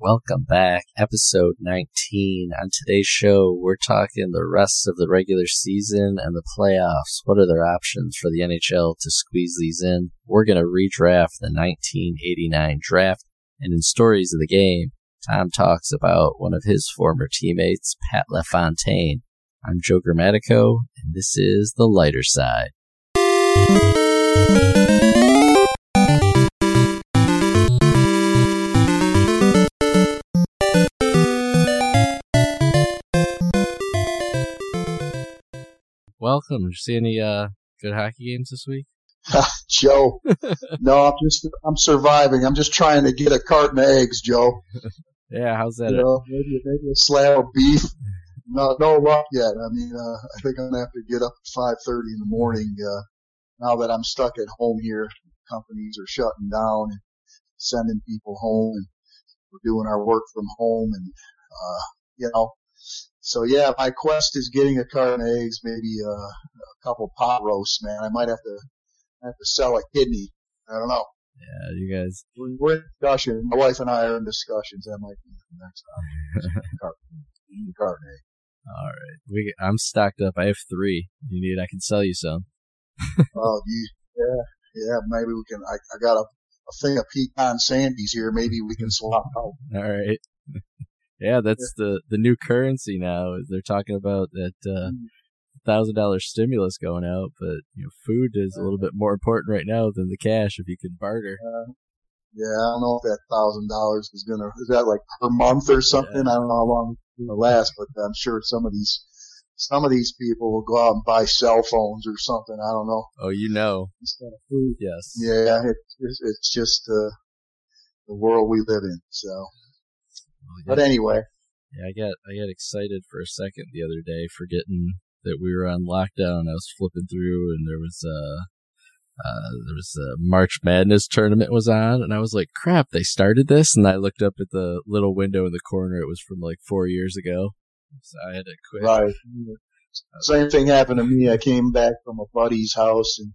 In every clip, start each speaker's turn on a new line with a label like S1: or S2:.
S1: Welcome back, episode 19. On today's show, we're talking the rest of the regular season and the playoffs. What are their options for the NHL to squeeze these in? We're going to redraft the 1989 draft. And in Stories of the Game, Tom talks about one of his former teammates, Pat LaFontaine. I'm Joe Grammatico, and this is The Lighter Side. Welcome. Did you see any uh, good hockey games this week?
S2: Joe, no, I'm just I'm surviving. I'm just trying to get a carton of eggs, Joe.
S1: Yeah, how's that?
S2: You know, maybe maybe a slab of beef. No, no luck yet. I mean, uh, I think I'm gonna have to get up at 5:30 in the morning. Uh, now that I'm stuck at home here, companies are shutting down and sending people home, and we're doing our work from home, and uh, you know, so yeah, my quest is getting a carton of eggs, maybe uh, a couple pot roasts, man. I might have to have to sell a kidney. I don't know.
S1: Yeah, you guys.
S2: We're in discussion. My wife and I are in discussions. That might be the next time. carton, carton egg.
S1: All right, we. I'm stocked up. I have three. You need? I can sell you some.
S2: oh, you, yeah, yeah. Maybe we can. I, I got a, a thing of pecan sandies here. Maybe we can swap out.
S1: All right. Yeah, that's the the new currency now. They're talking about that uh,
S2: Mm.
S1: thousand dollar stimulus going out, but you know, food is a little bit more important right now than the cash if you can barter.
S2: Yeah, I don't know if that thousand dollars is gonna is that like per month or something. I don't know how long it's gonna last, but I'm sure some of these some of these people will go out and buy cell phones or something. I don't know
S1: Oh, you know,
S2: instead of food.
S1: yes.
S2: Yeah, it, it's just uh, the world we live in. So, but anyway,
S1: yeah, I got I got excited for a second the other day, forgetting that we were on lockdown. I was flipping through, and there was uh, uh, there was a March Madness tournament was on, and I was like, "Crap, they started this!" And I looked up at the little window in the corner. It was from like four years ago, so I had to quit.
S2: right. Same thing happened to me. I came back from a buddy's house and.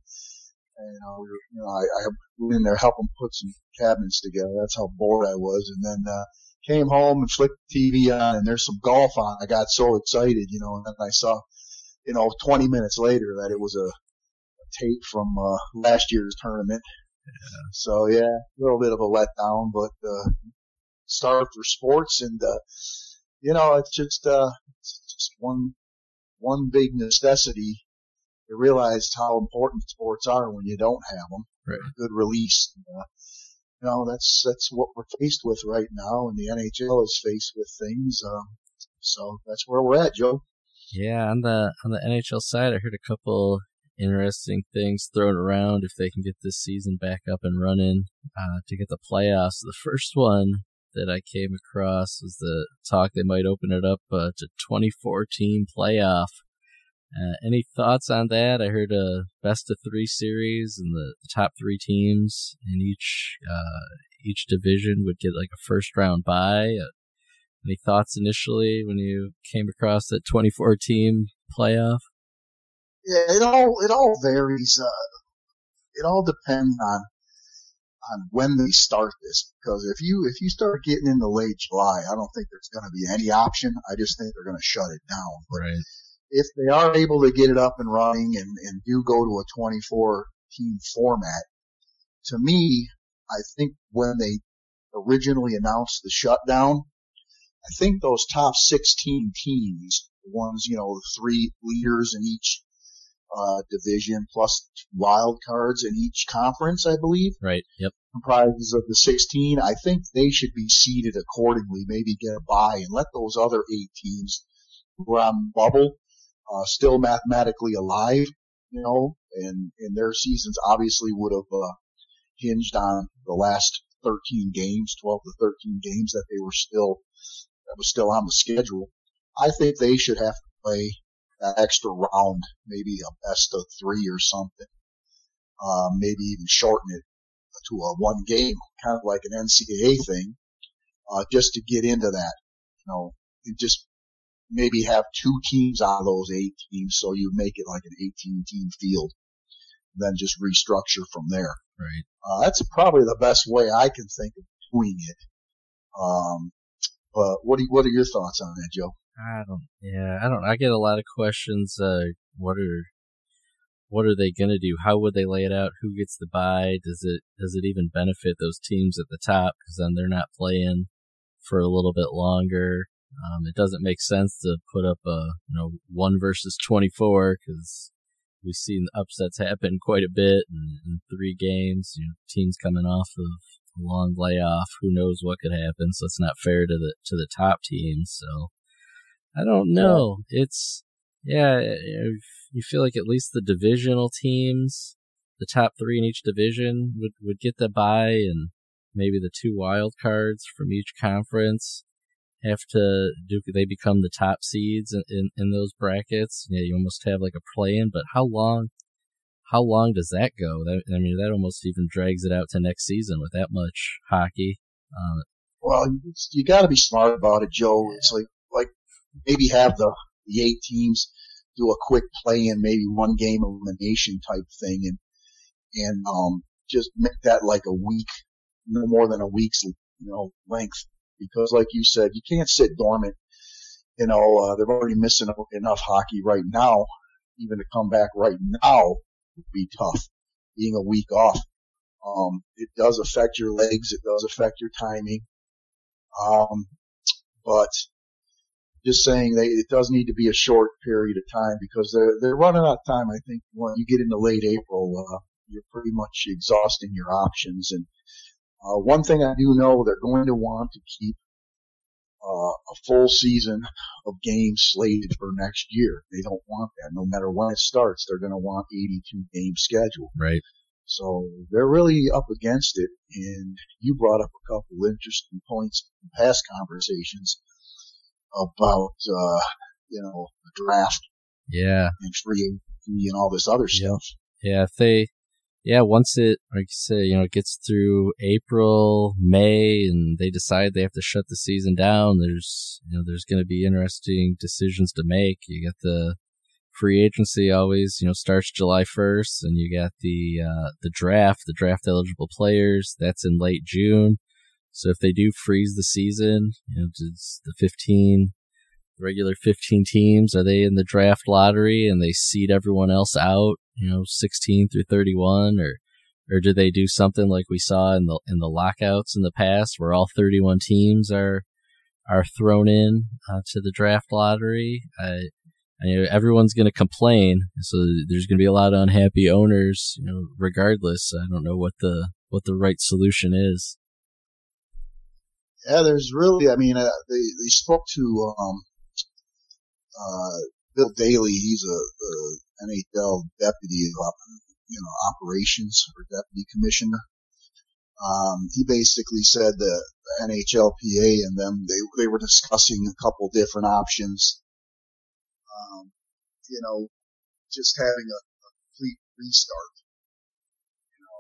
S2: And, know, you know, I, I went in there helping put some cabinets together. That's how bored I was. And then, uh, came home and flicked the TV on and there's some golf on. I got so excited, you know, and then I saw, you know, 20 minutes later that it was a, a tape from, uh, last year's tournament. So yeah, a little bit of a letdown, but, uh, started for sports and, uh, you know, it's just, uh, it's just one, one big necessity to realize how important sports are when you don't have them.
S1: Right.
S2: Good release. Uh, you know, that's, that's what we're faced with right now and the NHL is faced with things. Um, so that's where we're at, Joe.
S1: Yeah, on the on the NHL side, I heard a couple interesting things thrown around if they can get this season back up and running uh, to get the playoffs. The first one that I came across was the talk they might open it up uh, to 24 team playoff. Uh, any thoughts on that? I heard a best of three series, and the, the top three teams in each uh, each division would get like a first round bye. Uh, any thoughts initially when you came across that 24 team playoff?
S2: Yeah, it all, it all varies. Uh, it all depends on, on when they start this. Because if you, if you start getting into late July, I don't think there's going to be any option. I just think they're going to shut it down. But
S1: Right.
S2: If they are able to get it up and running and, and do go to a 24 team format, to me, I think when they originally announced the shutdown, I think those top 16 teams, the ones, you know, the three leaders in each, uh, division plus wild cards in each conference, I believe
S1: Right. Yep.
S2: comprises of the 16, I think they should be seeded accordingly, maybe get a bye and let those other eight teams who are on bubble, uh, still mathematically alive, you know, and, and their seasons obviously would have, uh, hinged on the last 13 games, 12 to 13 games that they were still, that was still on the schedule. I think they should have to play that extra round, maybe a best of three or something. Uh, maybe even shorten it to a one game, kind of like an NCAA thing, uh, just to get into that, you know, and just maybe have two teams out of those eight teams, so you make it like an 18 team field, then just restructure from there.
S1: Right.
S2: Uh, that's probably the best way I can think of doing it. Um, but what do you, what are your thoughts on that, Joe?
S1: I don't. Yeah, I don't. I get a lot of questions. Uh, what are what are they going to do? How would they lay it out? Who gets the buy? Does it does it even benefit those teams at the top? Because then they're not playing for a little bit longer. Um, it doesn't make sense to put up a you know one versus twenty four because we've seen upsets happen quite a bit in, in three games. You know, teams coming off of a long layoff. Who knows what could happen? So it's not fair to the to the top teams. So I don't know. It's yeah, you feel like at least the divisional teams, the top three in each division, would would get the bye, and maybe the two wild cards from each conference have to do. They become the top seeds in in, in those brackets. Yeah, you almost have like a play in, but how long? How long does that go? That, I mean, that almost even drags it out to next season with that much hockey. Uh,
S2: well, you got to be smart about it, Joe. It's like like maybe have the the eight teams do a quick play in, maybe one game elimination type thing, and and um, just make that like a week, no more than a week's you know length, because like you said, you can't sit dormant. You know, uh, they're already missing enough hockey right now. Even to come back right now would be tough. Being a week off, um, it does affect your legs. It does affect your timing. Um, but just saying they, it does need to be a short period of time because they're they're running out of time. I think when you get into late April, uh, you're pretty much exhausting your options. And uh, one thing I do know, they're going to want to keep uh, a full season of games slated for next year. They don't want that. No matter when it starts, they're going to want 82 game schedule.
S1: Right.
S2: So they're really up against it. And you brought up a couple interesting points in past conversations about uh, you know the draft.
S1: Yeah.
S2: And free and all this other stuff.
S1: Yeah, if they yeah, once it like you say, you know, it gets through April, May and they decide they have to shut the season down, there's you know, there's gonna be interesting decisions to make. You get the free agency always, you know, starts July first and you got the uh the draft, the draft eligible players, that's in late June. So if they do freeze the season, you know, does the 15 regular 15 teams are they in the draft lottery and they seed everyone else out, you know, 16 through 31 or or do they do something like we saw in the in the lockouts in the past where all 31 teams are are thrown in uh, to the draft lottery? I, I know everyone's going to complain, so there's going to be a lot of unhappy owners, you know, regardless. I don't know what the what the right solution is
S2: yeah, there's really, I mean, uh, they, they spoke to, um, uh, Bill Daly. He's a, a NHL deputy you know, operations or deputy commissioner. Um, he basically said that the NHLPA and them, they, they were discussing a couple different options. Um, you know, just having a, a complete restart. You know,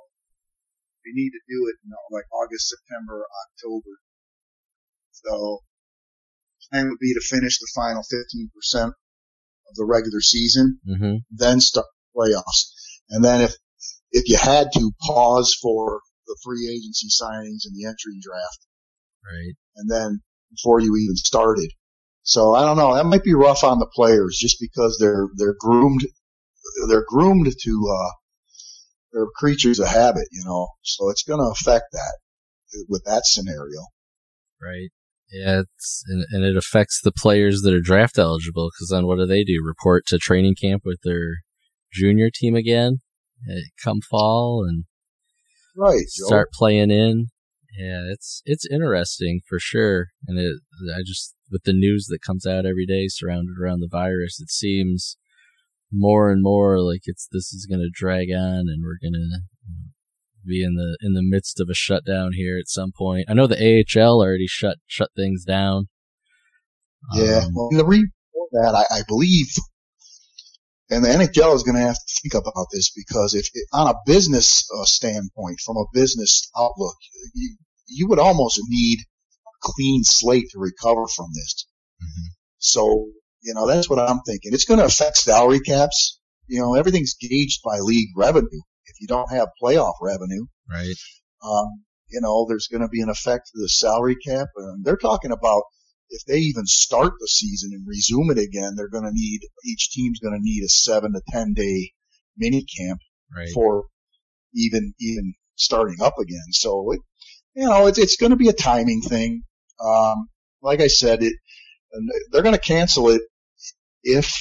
S2: they need to do it, you know, like August, September, October so plan would be to finish the final 15% of the regular season,
S1: mm-hmm.
S2: then start playoffs. And then if, if you had to pause for the free agency signings and the entry draft.
S1: Right.
S2: And then before you even started. So I don't know. That might be rough on the players just because they're, they're groomed, they're groomed to, uh, they're creatures of habit, you know, so it's going to affect that with that scenario.
S1: Right. Yeah, it's and, and it affects the players that are draft eligible because then what do they do? Report to training camp with their junior team again, come fall and
S2: right
S1: start playing in. Yeah, it's it's interesting for sure, and it I just with the news that comes out every day surrounded around the virus, it seems more and more like it's this is going to drag on, and we're going to be in the in the midst of a shutdown here at some point. I know the AHL already shut shut things down.
S2: Yeah, um, well, the reason for that, I, I, believe, and the NHL is going to have to think about this because if it, on a business uh, standpoint, from a business outlook, you, you would almost need a clean slate to recover from this.
S1: Mm-hmm.
S2: So, you know, that's what I'm thinking. It's going to affect salary caps. You know, everything's gauged by league revenue you don't have playoff revenue.
S1: Right.
S2: Um, you know, there's going to be an effect to the salary cap. And they're talking about if they even start the season and resume it again, they're going to need each team's going to need a seven to ten day mini camp
S1: Right.
S2: for even even starting up again. So it, you know, it's it's going to be a timing thing. Um, like I said, it and they're going to cancel it if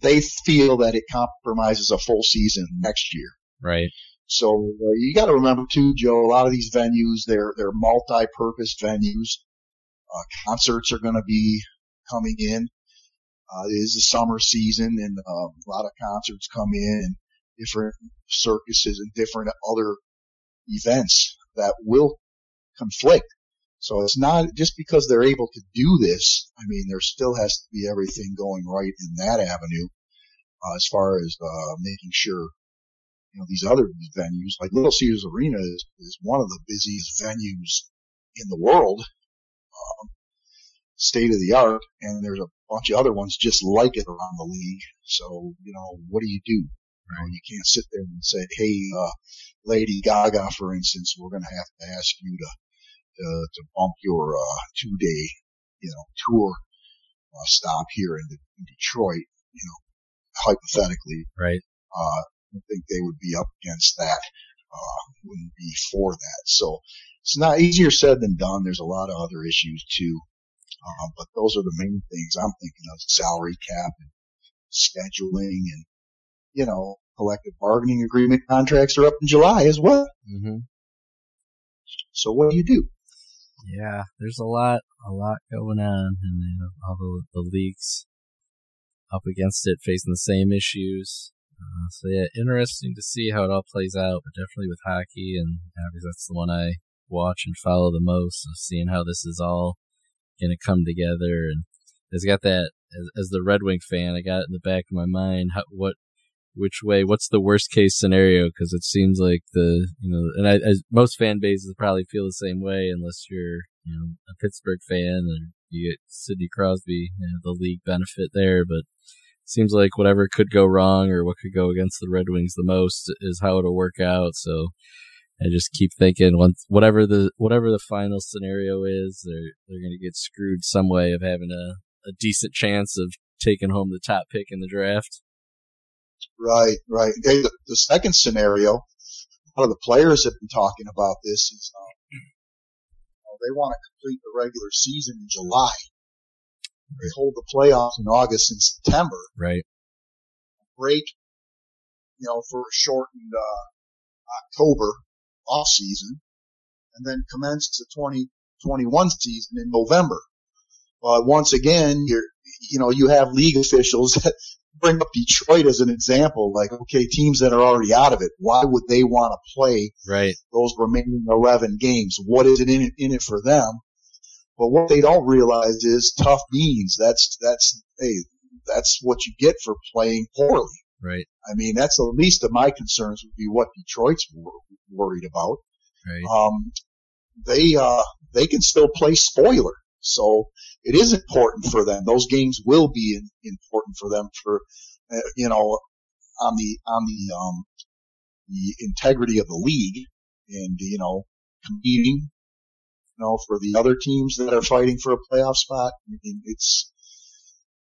S2: they feel that it compromises a full season next year.
S1: Right.
S2: So uh, you got to remember too, Joe. A lot of these venues, they're they're multi-purpose venues. Uh, concerts are going to be coming in. Uh, it is the summer season, and uh, a lot of concerts come in, and different circuses and different other events that will conflict. So it's not just because they're able to do this. I mean, there still has to be everything going right in that avenue, uh, as far as uh, making sure you know, these other venues, like Little Caesars Arena is, is one of the busiest venues in the world, um, state of the art, and there's a bunch of other ones just like it around the league. So, you know, what do you do? You know, you can't sit there and say, hey, uh, Lady Gaga, for instance, we're going to have to ask you to, to, to bump your, uh, two day, you know, tour, uh, stop here in, in Detroit, you know, hypothetically.
S1: Right.
S2: I think they would be up against that. Uh, wouldn't be for that. So it's not easier said than done. There's a lot of other issues too. Uh, but those are the main things I'm thinking of. Salary cap and scheduling and, you know, collective bargaining agreement contracts are up in July as well.
S1: Mm-hmm.
S2: So what do you do?
S1: Yeah, there's a lot, a lot going on, and all the, the leagues up against it, facing the same issues. Uh, so yeah, interesting to see how it all plays out, but definitely with hockey, and because that's the one I watch and follow the most, of seeing how this is all to come together, and it's got that as, as the Red Wing fan, I got it in the back of my mind how, what which way what's the worst case scenario? Because it seems like the you know and I, as most fan bases probably feel the same way unless you're you know a Pittsburgh fan and you get Sidney Crosby you know, the league benefit there but seems like whatever could go wrong or what could go against the Red Wings the most is how it'll work out so I just keep thinking once whatever the whatever the final scenario is they're they're to get screwed some way of having a a decent chance of taking home the top pick in the draft
S2: Right, right. The, the second scenario, a lot of the players have been talking about this is, um, they want to complete the regular season in July. They hold the playoffs in August and September.
S1: right
S2: Break, you know, for a shortened uh, October off season, and then commence the 2021 season in November. But once again, you're, you know, you have league officials that bring up Detroit as an example. Like, okay, teams that are already out of it, why would they want to play
S1: right
S2: those remaining 11 games? What is it in it, in it for them? But what they don't realize is tough beans. That's, that's, hey, that's what you get for playing poorly.
S1: right
S2: I mean, that's the least of my concerns would be what Detroit's wor- worried about.
S1: right
S2: Um, they, uh, they can still play spoiler. So it is important for them. Those games will be in, important for them for, uh, you know, on the, on the, um, the integrity of the league and, you know, competing, know, for the other teams that are fighting for a playoff spot. I mean, it's,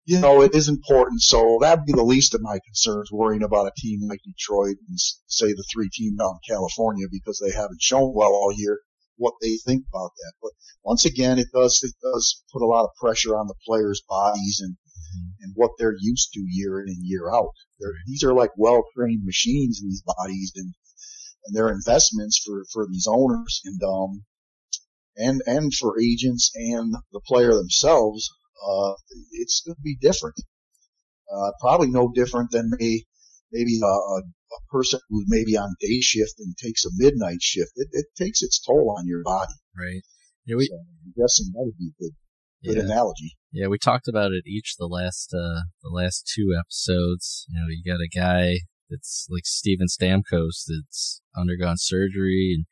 S2: you know, it is important. So that'd be the least of my concerns worrying about a team like Detroit and say the three teams out in California because they haven't shown well all year what they think about that. But once again, it does, it does put a lot of pressure on the players' bodies and, and what they're used to year in and year out. They're, these are like well-trained machines in these bodies and, and they're investments for, for these owners and, um, and, and for agents and the player themselves. Uh, it's going to be different. Uh, probably no different than a, maybe a, a, a person who's maybe on day shift and takes a midnight shift. It, it takes its toll on your body.
S1: right yeah we
S2: So I'm guessing that would be a good, good
S1: yeah.
S2: analogy.
S1: Yeah, we talked about it each the last uh the last two episodes. You know, you got a guy that's like Steven Stamkos that's undergone surgery and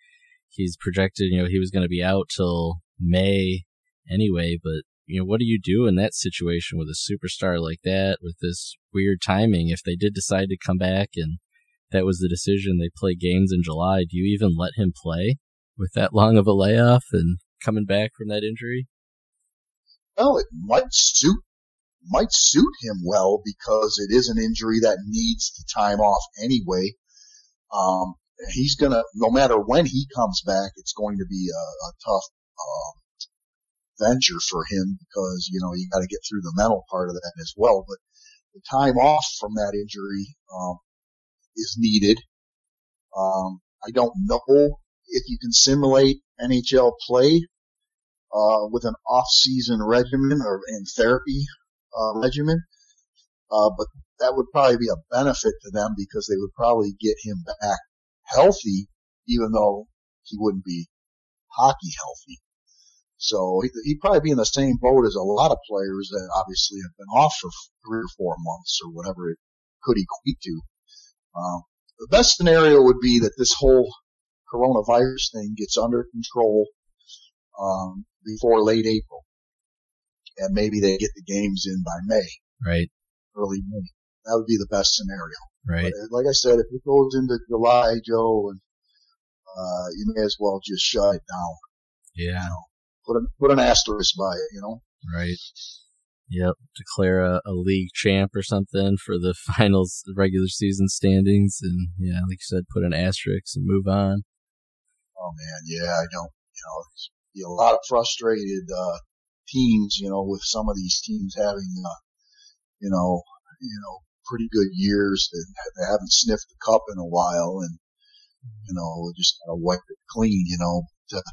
S1: he's projected, you know, he was going to be out till May anyway, but you know, what do you do in that situation with a superstar like that with this weird timing if they did decide to come back and that was the decision they play games in July, do you even let him play? with that long of a layoff and coming back from that injury?
S2: Well, it might suit might suit him well because it is an injury that needs the time off anyway. Um, he's gonna, no matter when he comes back, it's going to be a, a tough uh, venture for him because you know you got to get through the mental part of that as well. But the time off from that injury um, is needed. Um, I don't know if you can simulate NHL play uh, with an off-season regimen or in therapy uh, regimen, uh, but that would probably be a benefit to them because they would probably get him back healthy, even though he wouldn't be hockey healthy. So he'd probably be in the same boat as a lot of players that obviously have been off for three or four months or whatever it could equate to. Um, the best scenario would be that this whole coronavirus thing gets under control um, before late April, and maybe they get the games in by May,
S1: right?
S2: Early May. That would be the best scenario.
S1: Right.
S2: But like I said, if it goes into July, Joe, and uh, you may as well just shut it down.
S1: Yeah.
S2: You know, put an put an asterisk by it. You know.
S1: Right. Yep. Declare a, a league champ or something for the finals, regular season standings, and yeah, like you said, put an asterisk and move on.
S2: Oh man, yeah, I don't. You know, a lot of frustrated uh, teams. You know, with some of these teams having, uh, you know, you know, pretty good years. They haven't sniffed the cup in a while, and you know, just kind of wipe it clean. You know, to,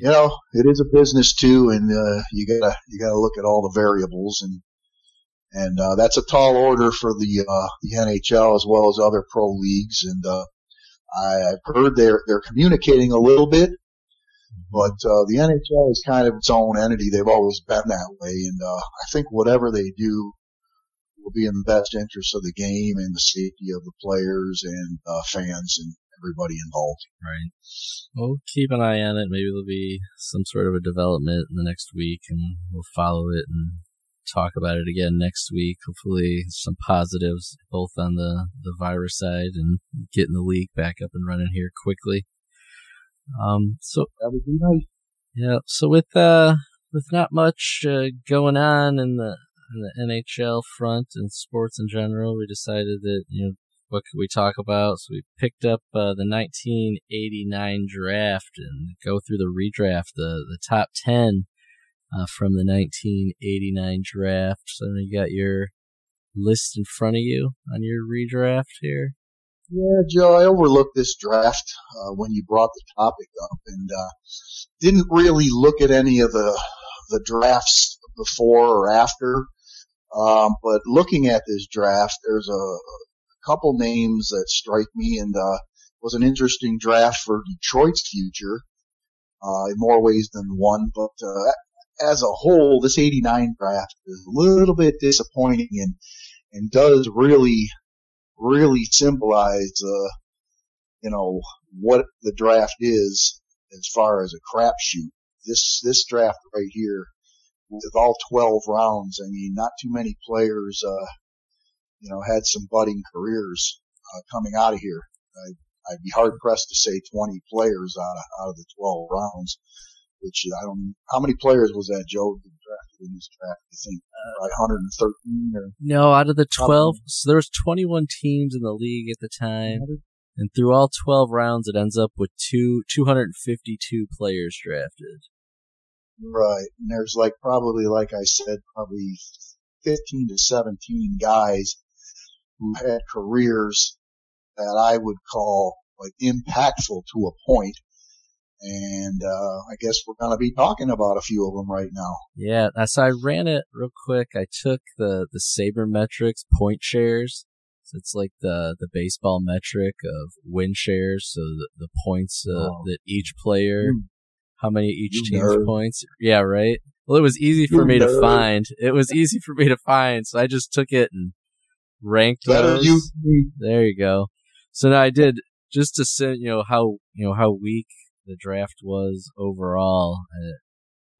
S2: you know, it is a business too, and uh, you gotta you gotta look at all the variables, and and uh, that's a tall order for the uh, the NHL as well as other pro leagues. And uh, I've heard they're they're communicating a little bit, but uh, the NHL is kind of its own entity. They've always been that way, and uh, I think whatever they do will be in the best interest of the game and the safety of the players and uh, fans and everybody involved.
S1: Right. We'll keep an eye on it. Maybe there'll be some sort of a development in the next week, and we'll follow it and talk about it again next week. Hopefully, some positives both on the the virus side and getting the league back up and running here quickly. Um, so
S2: that would be nice.
S1: Yeah. So with uh with not much uh, going on in the in the NHL front and sports in general, we decided that you know what could we talk about? So we picked up uh, the 1989 draft and go through the redraft, the the top ten uh, from the 1989 draft. So you got your list in front of you on your redraft here.
S2: Yeah, Joe, I overlooked this draft uh, when you brought the topic up, and uh, didn't really look at any of the the drafts before or after. Um, but looking at this draft, there's a, a couple names that strike me, and uh, was an interesting draft for Detroit's future uh, in more ways than one. But uh, as a whole, this '89 draft is a little bit disappointing, and and does really really symbolize, uh, you know, what the draft is as far as a crapshoot. This, this draft right here, with all 12 rounds, I mean, not too many players, uh, you know, had some budding careers, uh, coming out of here. I, I'd be hard pressed to say 20 players out of, out of the 12 rounds, which I don't, how many players was that, Joe, drafted in this draft? You think uh, 113 or?
S1: No, out of the 12, so there was 21 teams in the league at the time. And through all 12 rounds, it ends up with two, 252 players drafted.
S2: Right. And there's like probably, like I said, probably 15 to 17 guys who had careers that I would call like impactful to a point. And, uh, I guess we're going to be talking about a few of them right now.
S1: Yeah. So I ran it real quick. I took the, the sabermetrics point shares. So it's like the, the baseball metric of win shares. So the, the points uh, oh. that each player, mm. How many each you team's nerd. points. Yeah. Right. Well, it was easy for you me nerd. to find. It was easy for me to find. So I just took it and ranked Better those. You. There you go. So now I did just to say, you know, how, you know, how weak the draft was overall. Uh,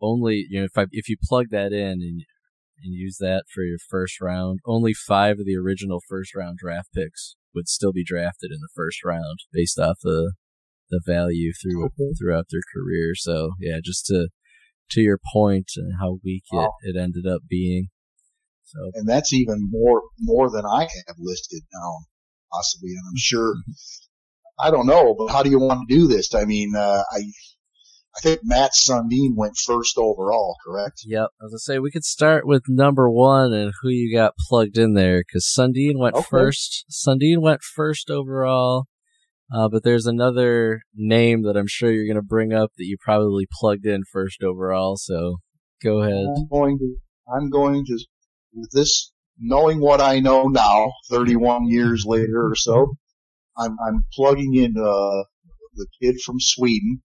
S1: only you know if I if you plug that in and and use that for your first round, only five of the original first round draft picks would still be drafted in the first round based off the the value through throughout their career. So yeah, just to to your point and how weak
S2: Wow.
S1: it, it ended up being. So
S2: and that's even more more than I have listed down, possibly. And I'm sure, I don't know, but how do you want to do this? I mean, uh, I I think Mats Sundin went first overall, correct?
S1: Yep. I was gonna say we could start with number one and who you got plugged in there because Sundin went
S2: Okay.
S1: first. Sundin went first overall. Uh, but there's another name that I'm sure you're gonna bring up that you probably plugged in first overall. So go ahead.
S2: I'm going to I'm going to with this knowing what I know now, 31 years later or so, I'm I'm plugging in uh, the kid from Sweden,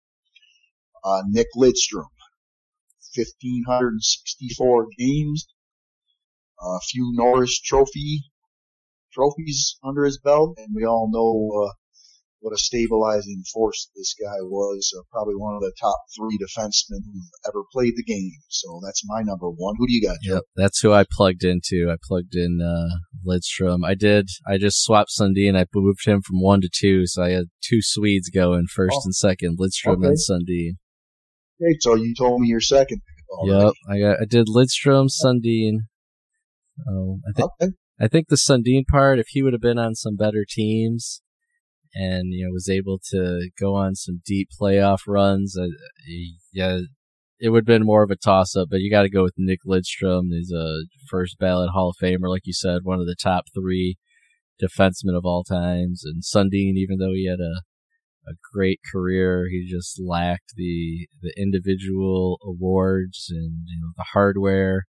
S2: uh, Nick Lidstrom. 1564 games, a few Norris Trophy trophies under his belt, and we all know uh, what a stabilizing force this guy was. Uh, probably one of the top three defensemen who ever played the game. So that's my number one. Who do you got, Joe?
S1: Yep, that's who I plugged into. I plugged in uh, Lidstrom. I did. I just swapped Sundin. I moved him from one to two, so I had two Swedes going first
S2: Oh.
S1: and second. Lidstrom
S2: Okay.
S1: and Sundin.
S2: Okay, so you told me your second already.
S1: Yep, I got. I did Lidstrom, Sundin. Um, I think.
S2: Okay.
S1: I think the Sundin part, if he would have been on some better teams, and you know was able to go on some deep playoff runs, uh, yeah, it would have been more of a toss up. But you got to go with Nick Lidstrom. He's a first ballot Hall of Famer, like you said, one of the top three defensemen of all times. And Sundin, even though he had a a great career, he just lacked the the individual awards and you know the hardware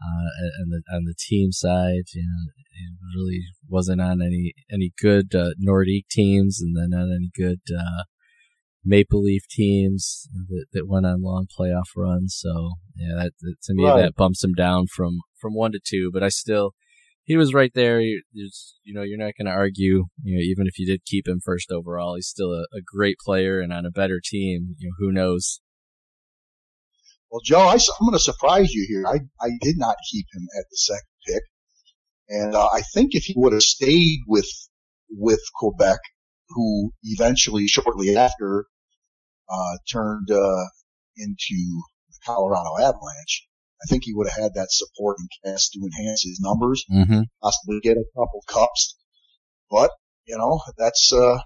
S1: and the on the team side, you know, he really wasn't on any any good uh, Nordiques teams, and then not any good uh, Maple Leaf teams that, that went on long playoff runs. So yeah, that, that to me
S2: Right.
S1: that bumps him down from from one to two. But I still, he was right there. He, you know, you're not going to argue. You know, even if you did keep him first overall, he's still a, a great player, and on a better team, you know, who knows?
S2: Well, Joe, I, am going to surprise you here. I, I did not keep him at the second pick. And uh, I think if he would have stayed with with Quebec, who eventually, shortly after, uh, turned uh, into the Colorado Avalanche, I think he would have had that supporting cast to enhance his numbers,
S1: Mm-hmm.
S2: possibly get a couple cups. But you know, that's uh,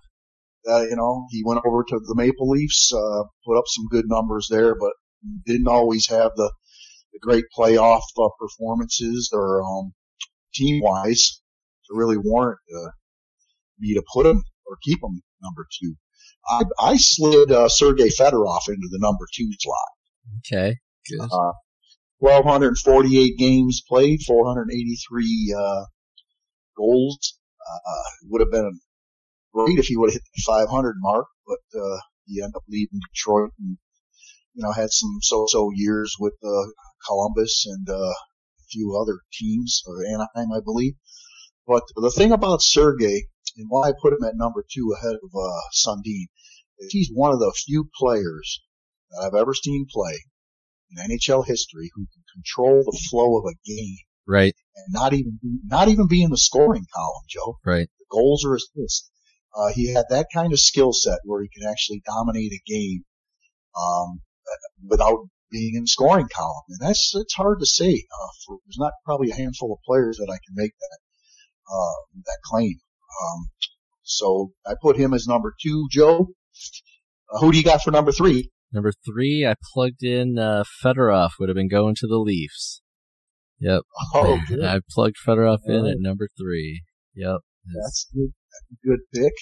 S2: uh, you know, he went over to the Maple Leafs, uh, put up some good numbers there, but didn't always have the, the great playoff uh, performances or um, team wise to really warrant uh, me to put him or keep him number two. I, I slid uh, Sergei Fedorov into the number two slot.
S1: Okay, good.
S2: Uh, 1,248 games played, 483 uh, goals. Uh, would have been great if he would have hit the 500 mark, but uh, he ended up leaving Detroit and you know had some so-so years with uh, Columbus and uh, a few other teams or Anaheim, I believe. But the thing about Sergey and why I put him at number two ahead of uh, Sundin is he's one of the few players that I've ever seen play in NHL history who can control the flow of a game
S1: Right,
S2: and not even not even be in the scoring column, Joe.
S1: right.
S2: The goals or assists. Uh, he had that kind of skill set where he can actually dominate a game um, without being in scoring column, and that's it's hard to say. Uh, for, there's not probably a handful of players that I can make that uh, that claim. Um, so I put him as number two. Joe, uh, who do you got for number three?
S1: Number three, I plugged in uh, Fedorov. Would have been going to the Leafs. Yep.
S2: Oh, good.
S1: I plugged Fedorov in at number three. Yep.
S2: That's good. That's a good pick.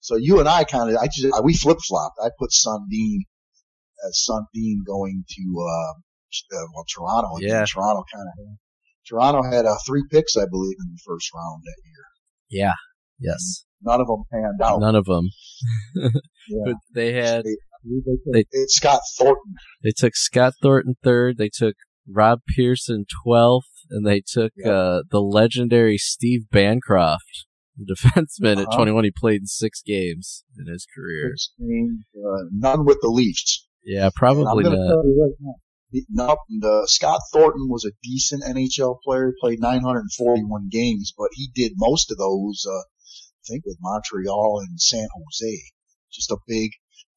S2: So you and I kind of, I just, we flip flopped. I put Sundin as Sundin going to, uh, uh, well, Toronto. Again.
S1: Yeah.
S2: Toronto kind of, Toronto had uh, three picks, I believe, in the first round that year.
S1: Yeah. Yes.
S2: None of them panned out.
S1: None of them.
S2: Yeah.
S1: But they had
S2: They-
S1: they-
S2: it's Scott Thornton.
S1: they took Scott Thornton third. They took Rob Pearson twelfth, and they took
S2: Yeah.
S1: uh, the legendary Steve Bancroft, the defenseman at
S2: Uh-huh.
S1: 21. He played in six games in his career.
S2: Six names, uh, none with the Leafs.
S1: Yeah, probably not.
S2: right now. he- No, uh, Scott Thornton was a decent NHL player, played 941 games, but he did most of those, uh, I think with Montreal and San Jose. Just a big,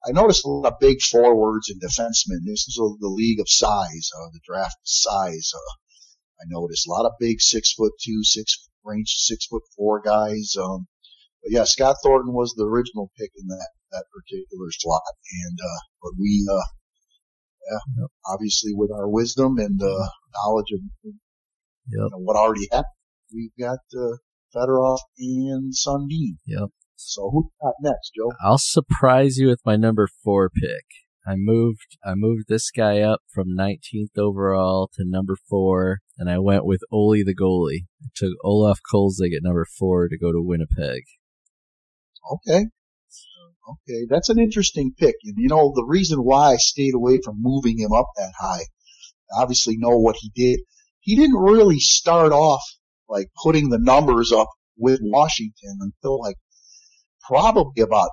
S2: I noticed a lot of big forwards and defensemen. This is the league of size, uh, the draft size. Uh, I noticed a lot of big six foot two, six range six foot four guys. Um, but yeah, Scott Thornton was the original pick in that that particular slot, and uh, but we, uh, yeah, obviously with our wisdom and uh, knowledge of yep. you know, what already happened, we've got uh, Fedorov and Sundin.
S1: Yep.
S2: So who got next, Joe?
S1: I'll surprise you with my number four pick. I moved I moved this guy up from 19th overall to number four, and I went with Ole the goalie. I took Olaf Kolzig at number four to go to Winnipeg.
S2: Okay. Okay, that's an interesting pick. And you know, the reason why I stayed away from moving him up that high, obviously know what he did. He didn't really start off like putting the numbers up with Washington until like probably about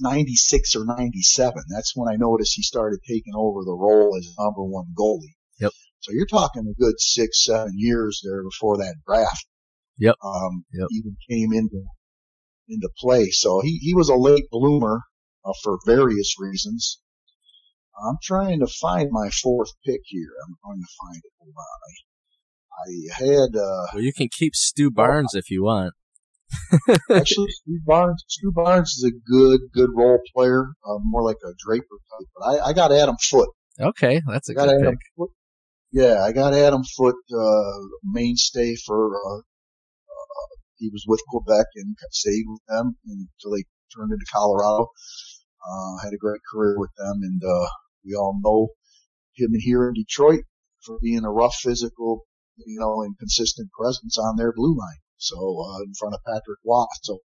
S2: 96 or 97. That's when I noticed he started taking over the role as number one goalie.
S1: Yep.
S2: So you're talking a good six, seven years there before that draft.
S1: Yep.
S2: Um,
S1: yep.
S2: even came into, into play. So he, he was a late bloomer uh, for various reasons. I'm trying to find my fourth pick here. I'm going to find it. Hold on. I, I had, uh,
S1: well, you can keep Stu Barnes if you want.
S2: Actually, Stu Barnes, Stu Barnes is a good, good role player, uh, more like a Draper type. But I, I got Adam Foote.
S1: Okay, that's a good Adam pick.
S2: Foote. Yeah, I got Adam Foote, uh, mainstay for, uh, he was with Quebec and stayed with them until they turned into Colorado. Uh, had a great career with them and, uh, we all know him here in Detroit for being a rough physical, you know, and consistent presence on their blue line. So uh, in front of Patrick Roy. So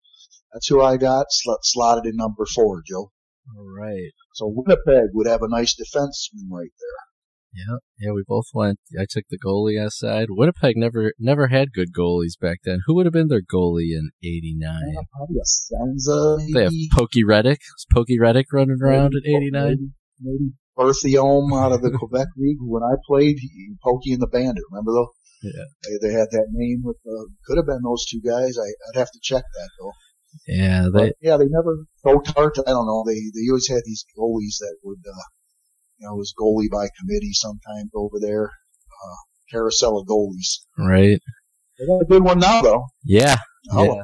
S2: that's who I got sl- slotted in number four, Joe.
S1: All right.
S2: So Winnipeg would have a nice defenseman right there.
S1: Yeah, yeah, we both went. I took the goalie aside. Winnipeg never never had good goalies back then. Who would have been their goalie in '89?
S2: Yeah, probably Essensa.
S1: They have Pokey Reddick. Was Pokey Reddick running around maybe, in '89?
S2: Maybe, maybe Berthiaume out of the Quebec League. When I played, he, Pokey and the Bandit. Remember though?
S1: Yeah.
S2: They, they had that name with, uh, could have been those two guys. I, would have to check that though.
S1: Yeah, they,
S2: but, yeah, they never, Tart, I don't know, they, they always had these goalies that would, uh, you know, was goalie by committee sometimes over there, uh, carousel of goalies.
S1: Right.
S2: They got a good one now though.
S1: Yeah. Oh. Yeah.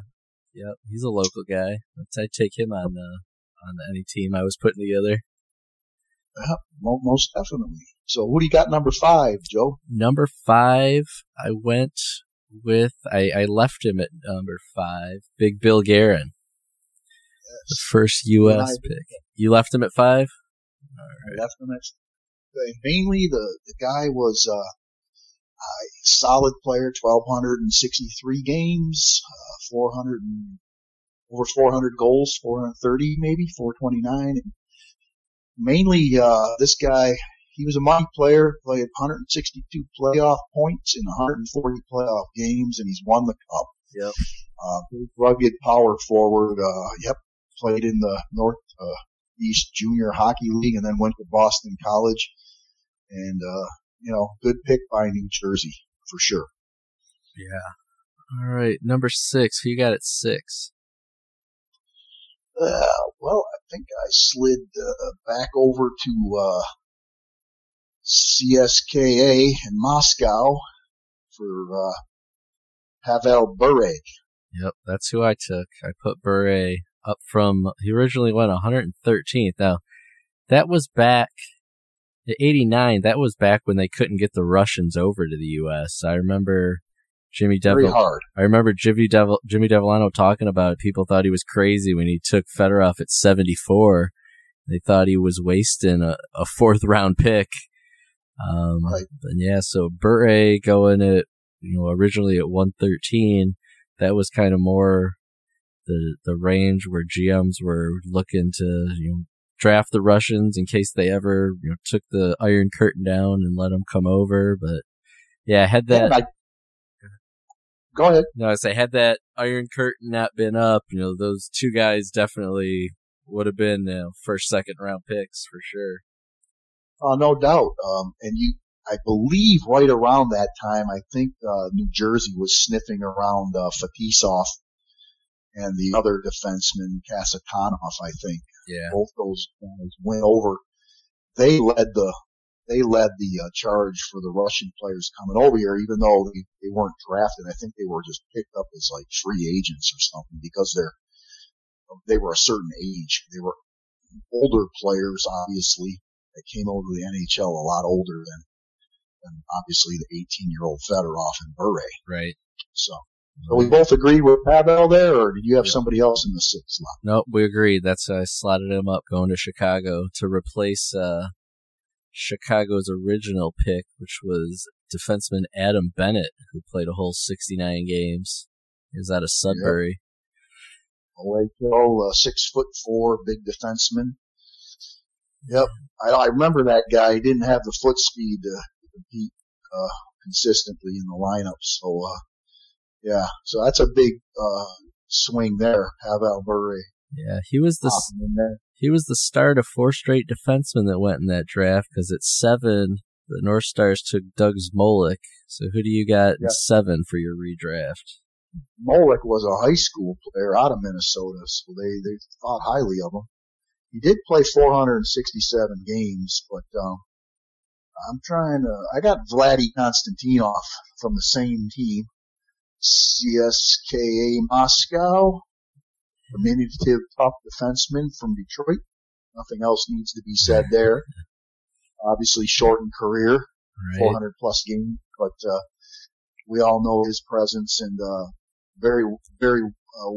S1: Yep. He's a local guy. I'd take him on, uh, on any team I was putting together.
S2: Yeah, most definitely. So who do you got number five, Joe?
S1: Number five, I went with I, I left him at number five. Big Bill Guerin. Yes. The first U.S. pick. You left him at five.
S2: All right. I left him at mainly the the guy was uh, a solid player, twelve hundred and sixty three games, uh, four hundred and over four hundred goals, four hundred thirty maybe, four twenty nine, mainly uh, this guy. He was a money player, played 162 playoff points in 140 playoff games, and he's won the cup.
S1: Yep.
S2: Uh, rugged power forward. Uh, yep. Played in the North uh, East Junior Hockey League, and then went to Boston College. And uh, you know, good pick by New Jersey for sure.
S1: Yeah. All right, number six. Who you got at six?
S2: Uh, well, I think I slid uh, back over to uh, CSKA in Moscow for uh, Pavel Bure.
S1: Yep, that's who I took. I put Bure up from he originally went 113th. Now that was back at 89. That was back when they couldn't get the Russians over to the U.S. I remember Jimmy Devil.
S2: Hard.
S1: I remember Jimmy Devil, Jimmy Devellano talking about it. People thought he was crazy when he took Fedorov at 74. They thought he was wasting a, a fourth round pick. Um, right. And yeah, so Bure going at, you know, originally at 113, that was kind of more the, the range where GMs were looking to, you know, draft the Russians in case they ever, you know, took the Iron Curtain down and let them come over. But yeah, had that.
S2: Go ahead.
S1: No, I say had that Iron Curtain not been up, you know, those two guys definitely would have been you know, first, second round picks for sure.
S2: Uh, no doubt. Um, and you, I believe right around that time, I think uh, New Jersey was sniffing around uh, Fetisov and the other defenseman, Kasatonov, I think.
S1: Yeah.
S2: Both those guys went over. They led the they led the uh, charge for the Russian players coming over here, even though they, they weren't drafted. I think they were just picked up as like free agents or something because they're they were a certain age. They were older players, obviously, that came over to the NHL a lot older than than obviously the 18 year old Fedorov and Bure.
S1: Right.
S2: So. So we both agreed with Pavel there, or did you have
S1: Yeah.
S2: somebody else in the sixth slot?
S1: Nope, we agreed. That's why I slotted him up going to Chicago to replace uh, Chicago's original pick, which was defenseman Adam Bennett, who played a whole 69 games. He was out of Sudbury.
S2: Ocho, uh, six foot four, big defenseman. Yep, I, I remember that guy. He didn't have the foot speed to compete uh, consistently in the lineup. So, uh, yeah, so that's a big uh, swing there. Pavel Bure
S1: Yeah, he was the s-
S2: popping in there.
S1: he was the start of four straight defensemen that went in that draft. Because at seven, the North Stars took Doug Zmolek. So who do you got
S2: Yeah.
S1: in seven for your redraft?
S2: Molik was a high school player out of Minnesota, so they they thought highly of him. He did play 467 games, but um, I'm trying to. I got Vladdy Konstantinov from the same team, CSKA Moscow, diminutive top defenseman from Detroit. Nothing else needs to be said there. Obviously, shortened career,
S1: Right.
S2: 400 plus games, but uh, we all know his presence and uh, very, very, uh,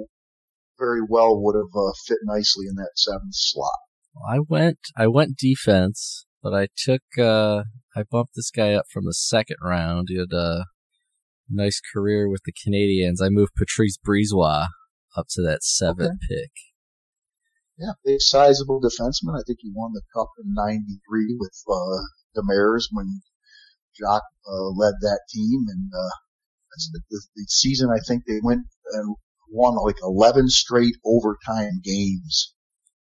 S2: very well would have uh, fit nicely in that seventh slot.
S1: I went I went defense, but I took uh I bumped this guy up from the second round. He had a nice career with the Canadiens. I moved Patrice Brisebois up to that seventh pick.
S2: Yeah, big, sizable defenseman. I think he won the cup in '93 with uh, the Mares when Jacques uh, led that team, and uh, that's the, the, the season I think they went and won like 11 straight overtime games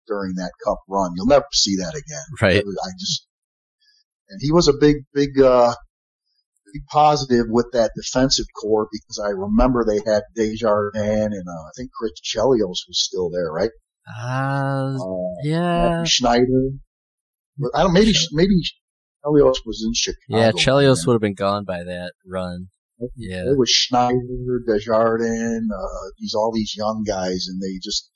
S2: during that cup run. You'll never see that again.
S1: Right.
S2: I just, and he was a big, big, uh, big positive with that defensive corps because I remember they had Desjardins and uh, I think Chris Chelios was still there, right?
S1: Uh,
S2: Uh,
S1: yeah.
S2: Mathieu Schneider. I don't. Maybe maybe Chelios was in Chicago.
S1: Yeah, Chelios would have been gone by that run. Yeah.
S2: It was Schneider, Desjardins, uh, these all these young guys, and they just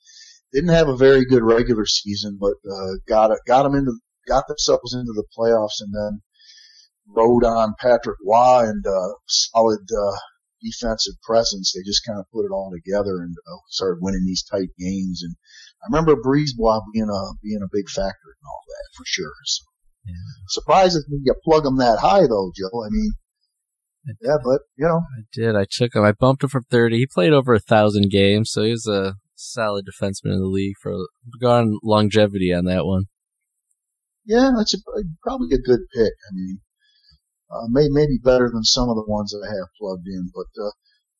S2: didn't have a very good regular season, but uh, got got them into, got themselves into the playoffs, and then rode on Patrick Roy and uh, solid uh, defensive presence. They just kind of put it all together and uh, started winning these tight games. And I remember Brisebois being a being a big factor in all that for sure. So,
S1: Yeah.
S2: Surprises me you plug them that high though, Joe. I mean, yeah, but you know.
S1: I did. I took him. I bumped him from 30. He played over a thousand games, so he was a solid defenseman in the league for gone longevity on that one.
S2: Yeah, that's a, probably a good pick. I mean, uh, may, maybe better than some of the ones that I have plugged in. But uh,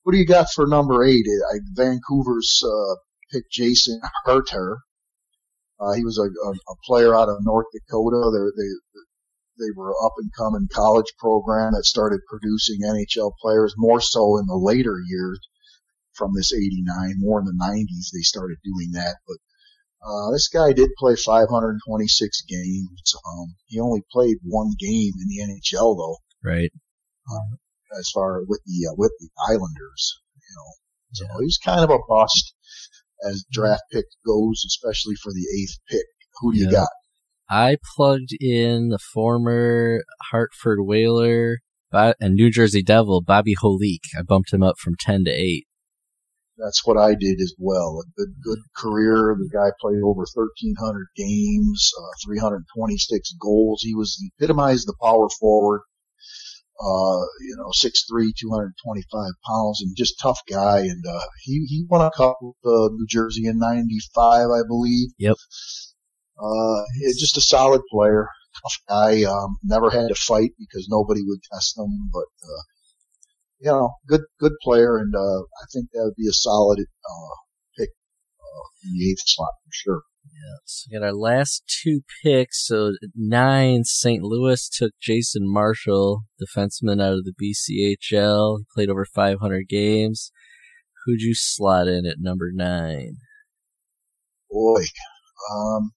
S2: what do you got for number eight? I, Vancouver's uh, picked Jason Herter. Uh, he was a, a, a player out of North Dakota. They're, they they were up and coming college program that started producing NHL players more so in the later years from this 89. More in the 90s they started doing that, but uh, this guy did play 526 games. Um, he only played one game in the NHL though,
S1: Right.
S2: as far with the uh, with the Islanders. You know, so he's kind of a bust as draft pick goes, especially for the eighth pick. Who do you got?
S1: I plugged in the former Hartford Whaler and New Jersey Devil, Bobby Holik. I bumped him up from 10 to 8.
S2: That's what I did as well. A good good career. The guy played over 1,300 games, uh, 326 goals. He was he epitomized the power forward. Uh, you know, 6'3", 225 pounds, and just tough guy. And uh, he he won a cup with uh, New Jersey in '95, I believe.
S1: Yep.
S2: Uh, just a solid player, tough guy. Um, never had to fight because nobody would test him, but uh, you know, good good player, and uh, I think that would be a solid uh, pick uh, in the eighth slot for sure.
S1: Yes, we got our last two picks. So nine, St. Louis took Jason Marshall, defenseman out of the BCHL. He played over 500 games. Who'd you slot in at number nine?
S2: Boy, Um,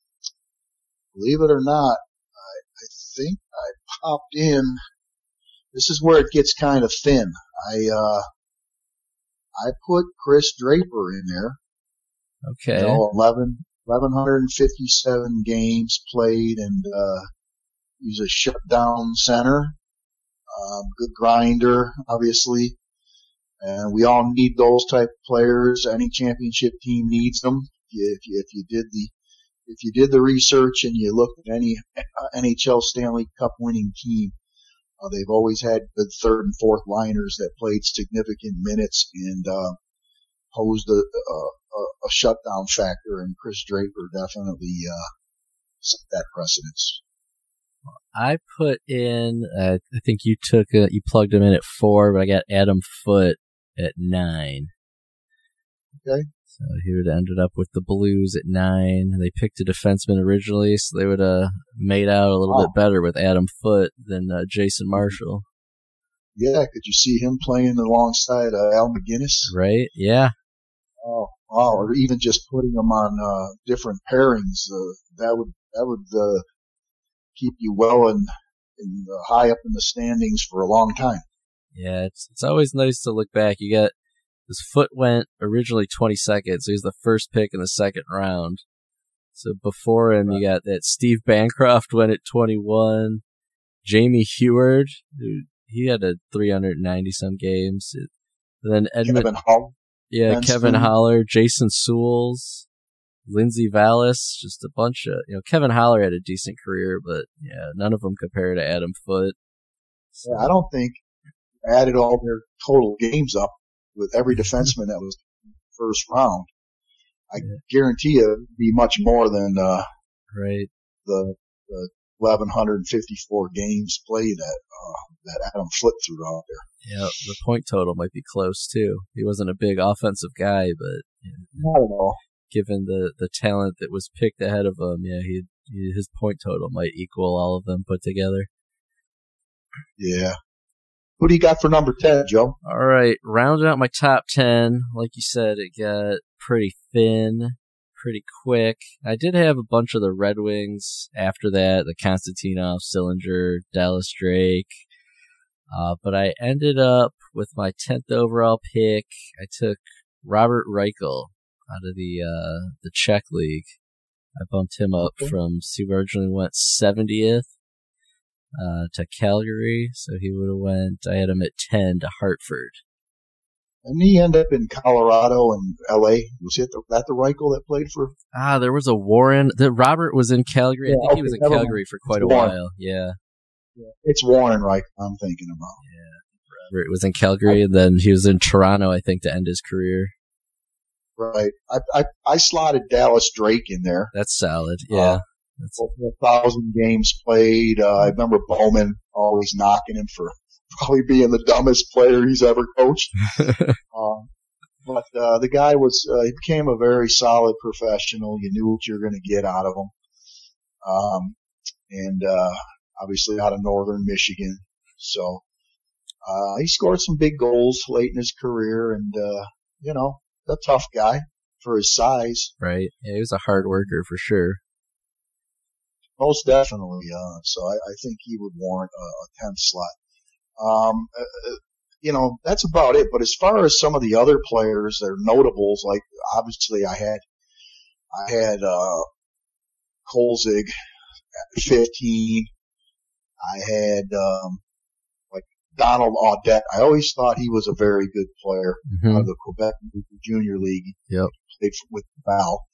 S2: believe it or not, I, I think I popped in. This is where it gets kind of thin. I uh, I put Chris Draper in there.
S1: Okay.
S2: You know, 11, 1157 games played, and uh, he's a shutdown center. Um, good grinder, obviously. And we all need those type of players. Any championship team needs them. If you, if you did the if you did the research and you looked at any uh, NHL Stanley Cup winning team, uh, they've always had good third and fourth liners that played significant minutes and uh, posed a, a, a shutdown factor. And Chris Draper definitely uh, set that precedence.
S1: I put in. Uh, I think you took a, you plugged him in at four, but I got Adam Foote at nine.
S2: Okay.
S1: So he would have ended up with the Blues at nine. They picked a defenseman originally, so they would have made out a little
S2: Wow.
S1: bit better with Adam Foote than uh, Jason Marshall,
S2: Yeah, could you see him playing alongside uh, Al MacInnis?
S1: right? Yeah,
S2: Oh, wow! Or even just putting them on uh, different pairings. Uh, that would that would uh, keep you well and, uh, high up in the standings for a long time.
S1: yeah. It's it's always nice to look back. You got his Foote went originally 22nd, so he's the first pick in the second round. So before him, you got that Steve Bancroft went at 21. Jamie Heward, who he had a 390 some games. Then Edmund,
S2: Kevin
S1: yeah, Kevin. Haller, Jason Soules, Lindsey Vallis, just a bunch of you know. Kevin Haller had a decent career, but yeah, none of them compare to Adam Foote. So,
S2: Yeah, I don't think added all their total games up with every defenseman that was first round. I
S1: Yeah.
S2: guarantee you it'd be much more than uh,
S1: right.
S2: the, the 1154 games played that uh, that Adam Foote threw out there.
S1: Yeah, the point total might be close too. He wasn't a big offensive guy, but you know,
S2: I don't know.
S1: given the the talent that was picked ahead of him, yeah, he, he his point total might equal all of them put together.
S2: Yeah. Who do you got for number 10, Joe?
S1: All right, rounding out my top 10, like you said, it got pretty thin, pretty quick. I did have a bunch of the Red Wings after that, the Konstantinov, Sillinger, Dallas Drake. Uh, but I ended up with my 10th overall pick. I took Robert Reichel out of the, uh, the Czech League. I bumped him up
S2: Okay.
S1: from, he originally went 70th uh, to Calgary, so he would have went. I had him at ten to Hartford.
S2: And he ended up in Colorado and L.A. Was it the, that the Reichel that played for?
S1: Ah, there was a Warren. The Robert was in Calgary. I
S2: Yeah,
S1: think he was in. Calgary for quite a
S2: Warren.
S1: while. Yeah,
S2: It's Warren Rychel I'm thinking about.
S1: Yeah, Robert was in Calgary, and then he was in Toronto. I think to end his career.
S2: Right. I, I, I slotted Dallas Drake in there.
S1: That's solid. Yeah,
S2: Uh,
S1: That's,
S2: Over a thousand games played. Uh, I remember Bowman always knocking him for probably being the dumbest player he's ever coached. Um, but uh, the guy was uh, he became a very solid professional. You knew what you were going to get out of him. Um, and uh, obviously out of northern Michigan. So uh, he scored some big goals late in his career, and uh, you know, a tough guy for his size,
S1: right. Yeah, he was a hard worker for sure.
S2: Most definitely. Uh, so I, I think he would warrant a, a tenth slot. Um, uh, uh, you know, that's about it. But as far as some of the other players, they're notables. Like obviously, I had I had uh, Kolzig at 15. I had um, like Donald Audette. I always thought he was a very good player
S1: Mhm.
S2: out of the Quebec Junior League.
S1: Yep.
S2: Played with Val.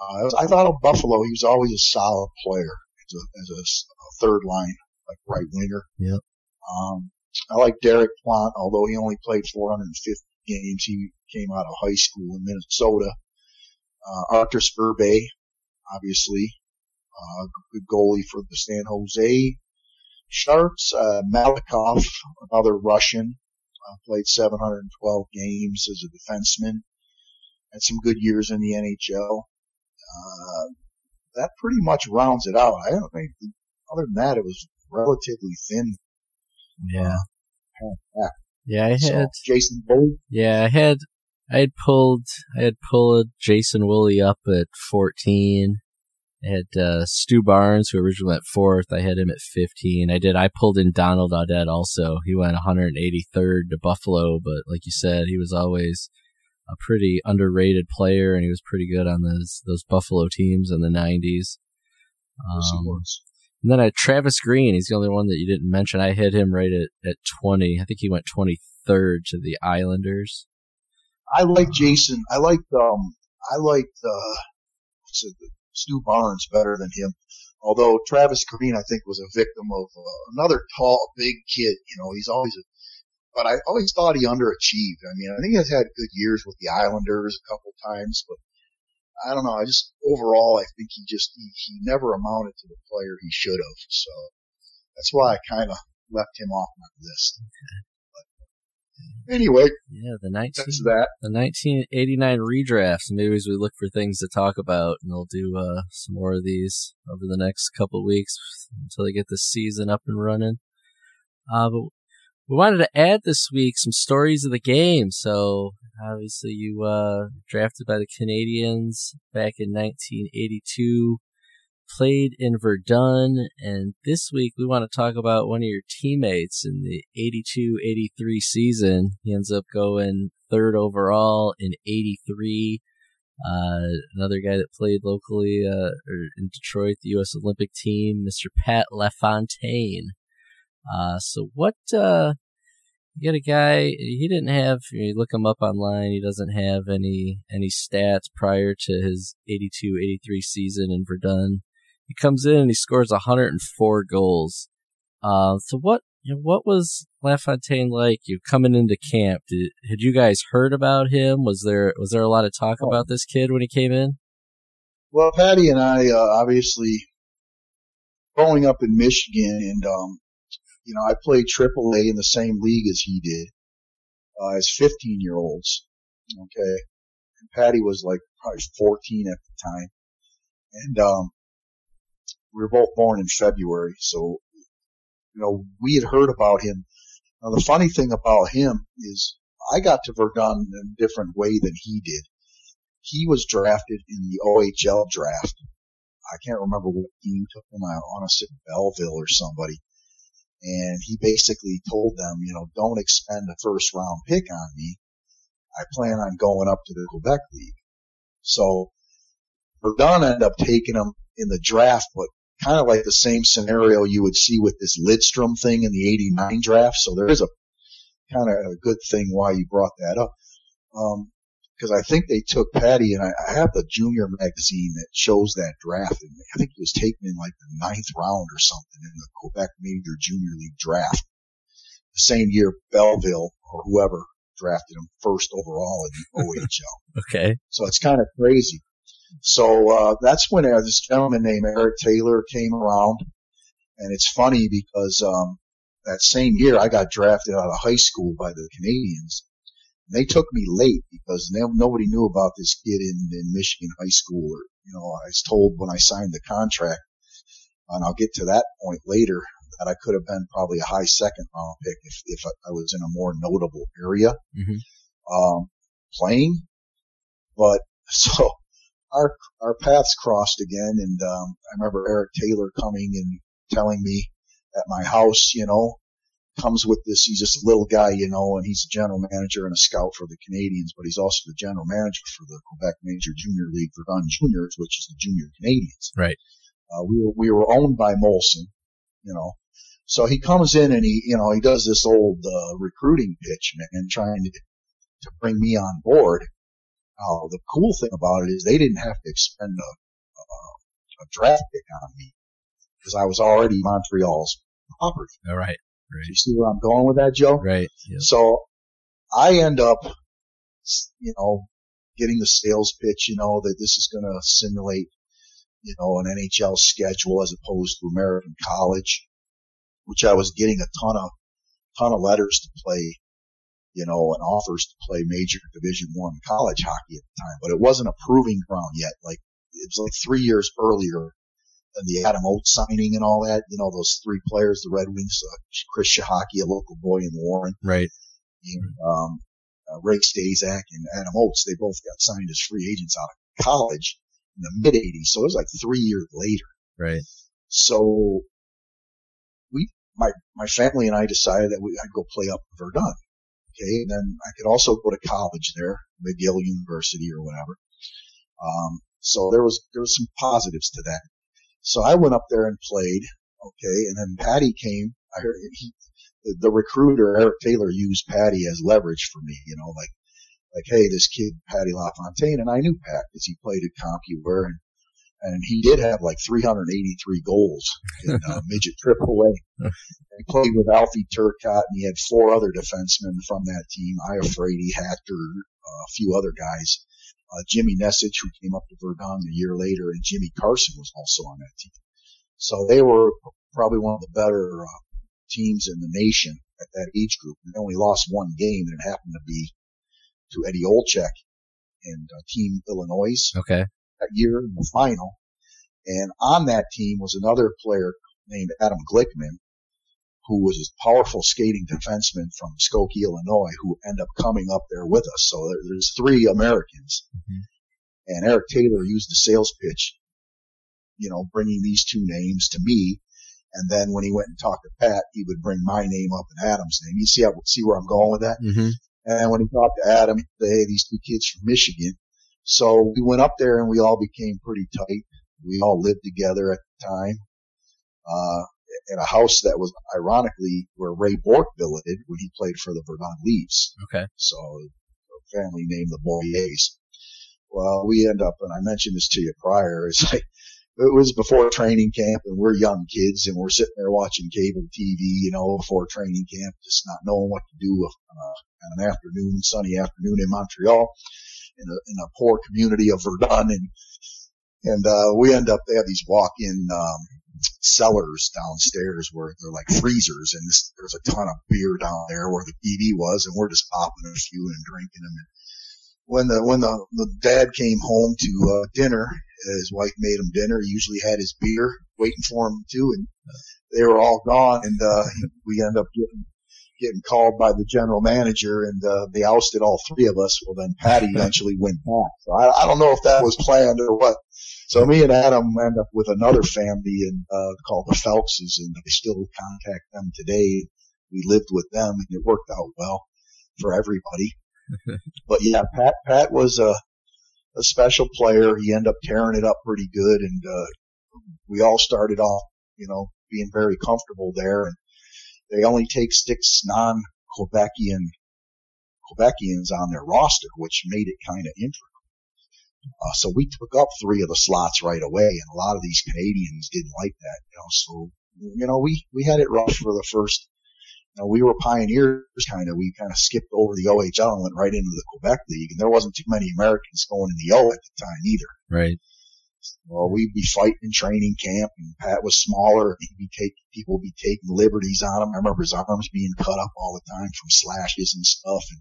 S2: Uh, I thought of Buffalo. He was always a solid player as a, as a a third line, like right winger.
S1: Yep.
S2: Um, I like Derek Plante, although he only played 450 games. He came out of high school in Minnesota. Uh, Arturs Irbe, obviously, uh, good goalie for the San Jose Sharks. Uh, Malakhov, another Russian, uh, played 712 games as a defenseman. Had some good years in the NHL. Uh, that pretty much rounds it out. I don't think, other than that, it was relatively thin.
S1: Yeah.
S2: Yeah.
S1: Yeah, I
S2: So,
S1: had.
S2: Jason Woolley,
S1: Yeah, I had. I had pulled. I had pulled Jason Woolley up at fourteen. I had uh, Stu Barnes, who originally went fourth. I had him at 15. I did. I pulled in Donald Audette also. He went 183rd to Buffalo, but like you said, he was always a pretty underrated player, and he was pretty good on those those Buffalo teams in the 90s. Um, and then I Travis Green. He's the only one that you didn't mention. I hit him right at, at 20. I think he went 23rd to the Islanders.
S2: I like Jason. I like um. I like uh, what's it, Stu Barnes better than him. Although Travis Green, I think, was a victim of uh, another tall, big kid. You know, he's always a, but I always thought he underachieved. I mean, I think he's had good years with the Islanders a couple times, but I don't know. I just overall, I think he just he, he never amounted to the player he should have. So that's why I kind of left him off my list. Okay. Anyway,
S1: yeah, the 19,
S2: that's that.
S1: The 1989 redrafts. Maybe as we look for things to talk about, and they'll do uh, some more of these over the next couple weeks until they get the season up and running. Uh, but we wanted to add this week some stories of the game. So obviously, you uh, drafted by the Canadiens back in 1982 played in Verdun, and this week we want to talk about one of your teammates in the 82-83 season. He ends up going third overall in 83. Uh, another guy that played locally uh, in Detroit, the U.S. Olympic team, Mr. Pat LaFontaine. Uh, so what, uh, you got a guy, he didn't have, you look him up online, he doesn't have any, any stats prior to his 82-83 season in Verdun. He comes in and he scores 104 goals. Uh, so what you know, what was LaFontaine like? You coming into camp? Did, had you guys heard about him? Was there was there a lot of talk oh. about this kid when he came in?
S2: Well, Patty and I uh, obviously growing up in Michigan, and um, you know, I played AAA in the same league as he did uh, as 15 year olds. Okay, and Patty was like probably 14 at the time, and um, we were both born in February, so you know we had heard about him. Now the funny thing about him is I got to Verdun in a different way than he did. He was drafted in the OHL draft. I can't remember what team took him. I want to say Belleville or somebody. And he basically told them, you know, don't expend a first round pick on me. I plan on going up to the Quebec League. So Verdun ended up taking him in the draft, but kind of like the same scenario you would see with this Lidstrom thing in the 89 draft. So there is a kind of a good thing why you brought that up. Um, because I think they took Patty, and I, I, have the junior magazine that shows that draft. And I think he was taken in like the ninth round or something in the Quebec Major Junior League draft. The same year Belleville or whoever drafted him first overall in the OHL.
S1: okay.
S2: So it's kind of crazy. So uh, that's when uh, this gentleman named Eric Taylor came around, and it's funny because um, that same year I got drafted out of high school by the Canadiens. They took me late because they, nobody knew about this kid in, in Michigan high school. Or, you know, I was told when I signed the contract, and I'll get to that point later, that I could have been probably a high second round pick if, if I was in a more notable area mm-hmm. um, playing. But so our our paths crossed again, and um, I remember Eric Taylor coming and telling me at my house, you know, comes with this. He's just a little guy, you know, and he's a general manager and a scout for the Canadiens, but he's also the general manager for the Quebec Major Junior League Verdun Juniors, which is the Junior Canadiens.
S1: Right.
S2: Uh, we were we were owned by Molson, you know. So he comes in and he, you know, he does this old uh, recruiting pitch, man, trying to to bring me on board. Now, the cool thing about it is they didn't have to expend a, a, a draft pick on me because I was already Montreal's property.
S1: All right.
S2: Right. you see where I'm going with that, Joe?
S1: Right.
S2: Yep. So I end up, you know, getting the sales pitch, you know, that this is going to simulate, you know, an NHL schedule as opposed to American college, which I was getting a ton of, ton of letters to play you know, and offers to play major division one college hockey at the time, but it wasn't a proving ground yet. Like it was like three years earlier than the Adam Oates signing and all that. You know, those three players, the Red Wings, uh, Chris Cichocki, a local boy in Warren.
S1: Right.
S2: And, um, uh, Ray Staszak and Adam Oates, they both got signed as free agents out of college. in the mid 80s. So it was like three years later.
S1: Right.
S2: So we, my, my family and I decided that we, I'd go play up in Verdun. Okay. And then I could also go to college there, McGill University or whatever. Um, so there was, there was some positives to that. So I went up there and played. Okay. And then Patty came. I heard he, the, recruiter, Eric Taylor, used Patty as leverage for me, you know, like, like, hey, this kid, Patty LaFontaine, and I knew Pat because he played at CompuWare and and he did have like 383 goals in uh, midget triple A. he played with Alfie Turcotte, and he had four other defensemen from that team: Iafrate, Hactor, uh, a few other guys. Uh, Jimmy Nesich, who came up to Verdun a year later, and Jimmy Carson was also on that team. So they were probably one of the better uh, teams in the nation at that age group. They only lost one game, and it happened to be to Eddie Olczyk and uh, Team Illinois.
S1: Okay
S2: that year in the final. And on that team was another player named Adam Glickman, who was a powerful skating defenseman from Skokie, Illinois, who ended up coming up there with us. So there, there's three Americans. Mm-hmm. And Eric Taylor used the sales pitch, you know, bringing these two names to me. And then when he went and talked to Pat, he would bring my name up and Adam's name. You see how, see where I'm going with that?
S1: Mm-hmm.
S2: And when he talked to Adam, he'd hey, these two kids from Michigan, so we went up there and we all became pretty tight. We all lived together at the time, uh, in a house that was ironically where Ray Bourque billeted when he played for the Verdun Leafs.
S1: Okay.
S2: So a family named the Boyers. Well, we end up, and I mentioned this to you prior, it's like, it was before training camp and we're young kids and we're sitting there watching cable TV, you know, before training camp, just not knowing what to do uh, on an afternoon, sunny afternoon in Montreal in a, in a poor community of Verdun and, and, uh, we end up, they have these walk-in, um, cellars downstairs where they're like freezers and this, there's a ton of beer down there where the TV was and we're just popping a few and drinking them. And when the, when the, the dad came home to, uh, dinner, his wife made him dinner. He usually had his beer waiting for him too and they were all gone and, uh, we end up getting getting called by the general manager and uh, they ousted all three of us. Well, then Patty eventually went back. So I, I don't know if that was planned or what. So me and Adam end up with another family and uh, called the Phelpses, and I still contact them today. We lived with them, and it worked out well for everybody. but yeah, Pat Pat was a a special player. He ended up tearing it up pretty good, and uh, we all started off, you know, being very comfortable there. And they only take six non-Quebecian Quebecians on their roster, which made it kind of integral. Uh, so we took up three of the slots right away, and a lot of these Canadians didn't like that, you know. So you know, we we had it rough for the first. You know, we were pioneers, kind of. We kind of skipped over the OHL and went right into the Quebec League, and there wasn't too many Americans going in the O at the time either.
S1: Right.
S2: Well, we'd be fighting in training camp, and Pat was smaller. He'd be take people would be taking liberties on him. I remember his arms being cut up all the time from slashes and stuff. And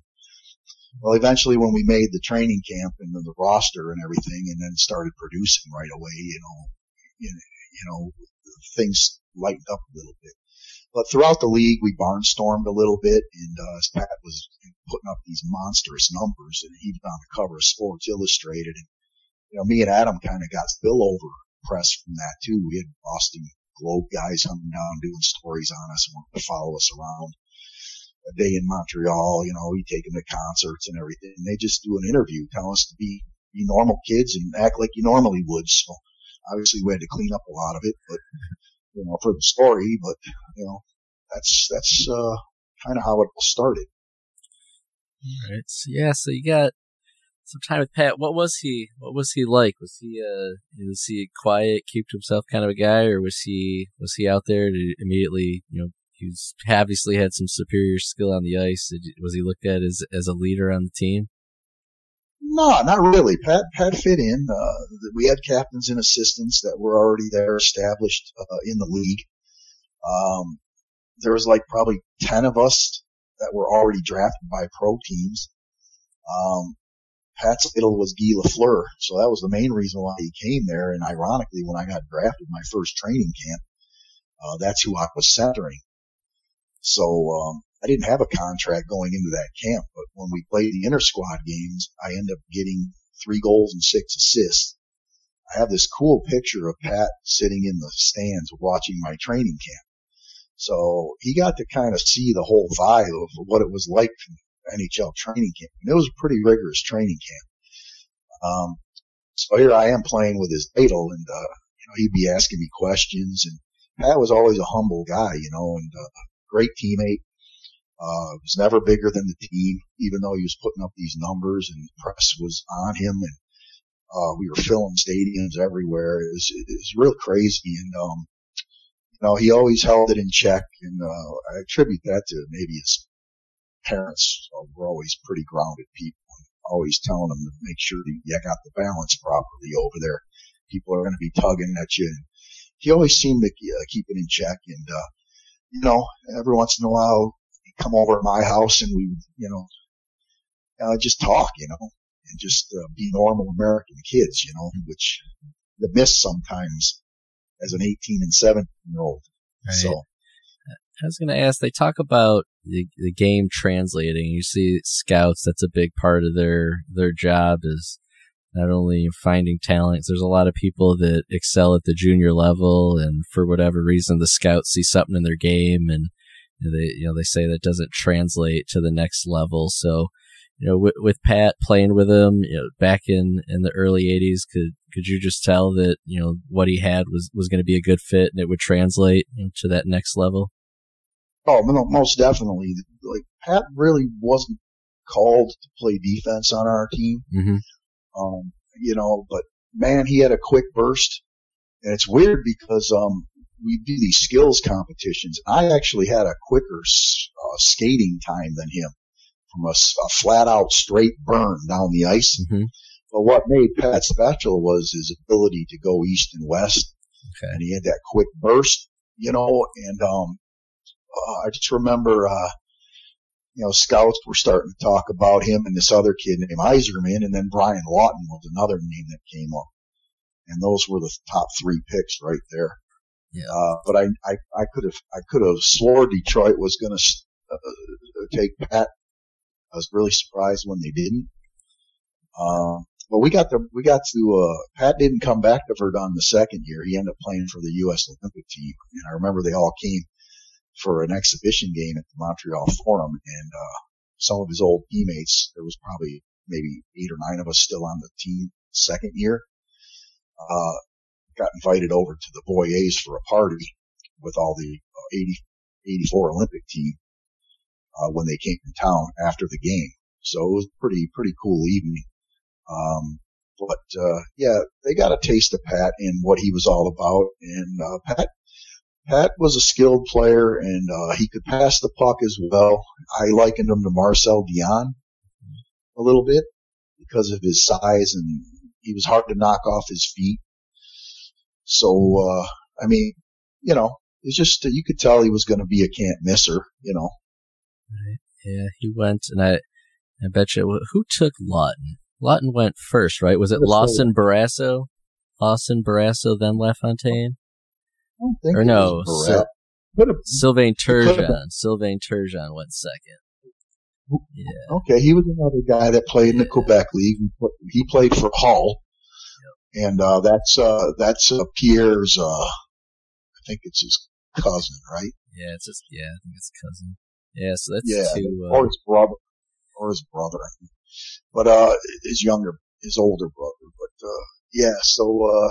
S2: well, eventually, when we made the training camp and the, the roster and everything, and then started producing right away, you know, you know, you know, things lightened up a little bit. But throughout the league, we barnstormed a little bit, and uh, Pat was putting up these monstrous numbers, and he was on the cover of Sports Illustrated, and you know, me and Adam kind of got spillover press from that too. We had Boston Globe guys coming down doing stories on us and wanted to follow us around. A day in Montreal, you know, we take them to concerts and everything. And they just do an interview, tell us to be, be normal kids and act like you normally would. So obviously we had to clean up a lot of it, but, you know, for the story, but, you know, that's, that's, uh, kind of how it started.
S1: All right. So yeah, so you got some time with Pat. What was he? What was he like? Was he uh was he quiet, keep to himself kind of a guy, or was he was he out there to immediately you know he obviously had some superior skill on the ice. Was he looked at as as a leader on the team?
S2: No, not really. Pat Pat fit in. Uh, we had captains and assistants that were already there, established uh, in the league. Um, there was like probably ten of us that were already drafted by pro teams. Um, Pat's idol was Guy Lafleur, so that was the main reason why he came there. And ironically, when I got drafted my first training camp, uh, that's who I was centering. So um, I didn't have a contract going into that camp, but when we played the inter squad games, I ended up getting three goals and six assists. I have this cool picture of Pat sitting in the stands watching my training camp. So he got to kind of see the whole vibe of what it was like NHL training camp. And it was a pretty rigorous training camp. Um, so here I am playing with his idol and, uh, you know, he'd be asking me questions and Pat was always a humble guy, you know, and uh, great teammate. Uh, was never bigger than the team, even though he was putting up these numbers and the press was on him and, uh, we were filling stadiums everywhere. It was, it was real crazy. And, um, you know, he always held it in check, and uh, I attribute that to maybe his parents were always pretty grounded people, and always telling him to make sure you got the balance properly over there. People are going to be tugging at you. And he always seemed to uh, keep it in check, and uh, you know, every once in a while he'd come over to my house and we, you know, uh, just talk, you know, and just uh, be normal American kids, you know, which the miss sometimes as an 18 and 17 year old. Right. So
S1: I was going to ask, they talk about the, the game translating. You see scouts, that's a big part of their, their job is not only finding talents. There's a lot of people that excel at the junior level and for whatever reason, the scouts see something in their game and they, you know, they say that doesn't translate to the next level. So you know, with, with Pat playing with him, you know, back in, in the early '80s, could could you just tell that you know what he had was was going to be a good fit and it would translate to that next level?
S2: Oh, most definitely. Like Pat really wasn't called to play defense on our team.
S1: Mm-hmm.
S2: Um, you know, but man, he had a quick burst, and it's weird because um, we do these skills competitions. I actually had a quicker uh, skating time than him from a, a flat out straight burn down the ice.
S1: Mm-hmm.
S2: But what made Pat special was his ability to go east and west.
S1: Okay.
S2: And he had that quick burst, you know, and, um, uh, I just remember, uh, you know, scouts were starting to talk about him and this other kid named Yzerman, and then Brian Lawton was another name that came up. And those were the top three picks right there.
S1: Yeah.
S2: Uh, but I, I, I could have, I could have swore Detroit was going to uh, take Pat I was really surprised when they didn't. Uh, but we got the we got to uh, Pat didn't come back to Verdun the second year. He ended up playing for the U.S. Olympic team, and I remember they all came for an exhibition game at the Montreal Forum, and uh, some of his old teammates. There was probably maybe eight or nine of us still on the team second year. Uh, got invited over to the Boyers for a party with all the uh, 80, 84 Olympic team uh, when they came to town after the game. So it was pretty pretty cool evening. Um, but uh, yeah, they got a taste of Pat and what he was all about. And uh, Pat Pat was a skilled player and uh, he could pass the puck as well. I likened him to Marcel Dionne a little bit because of his size and he was hard to knock off his feet. So uh, I mean, you know, it's just you could tell he was going to be a can't misser. You know,
S1: Right. Yeah, he went, and I, I bet you, who took Lawton? Lawton went first, right? Was it Lawson Barrasso? Lawson Barrasso, then LaFontaine? Or no, Sil- Sylvain Turgeon. Sylvain Turgeon went second. Yeah.
S2: Okay, he was another guy that played in the Quebec League. He played for Hull, yep. and uh, that's uh, that's uh, Pierre's. Uh, I think it's his cousin, right?
S1: Yeah, it's just yeah, I think it's cousin. Yeah, so that's
S2: yeah,
S1: two,
S2: uh, or his brother, or his brother, but uh, his younger, his older brother. But uh, yeah, so uh,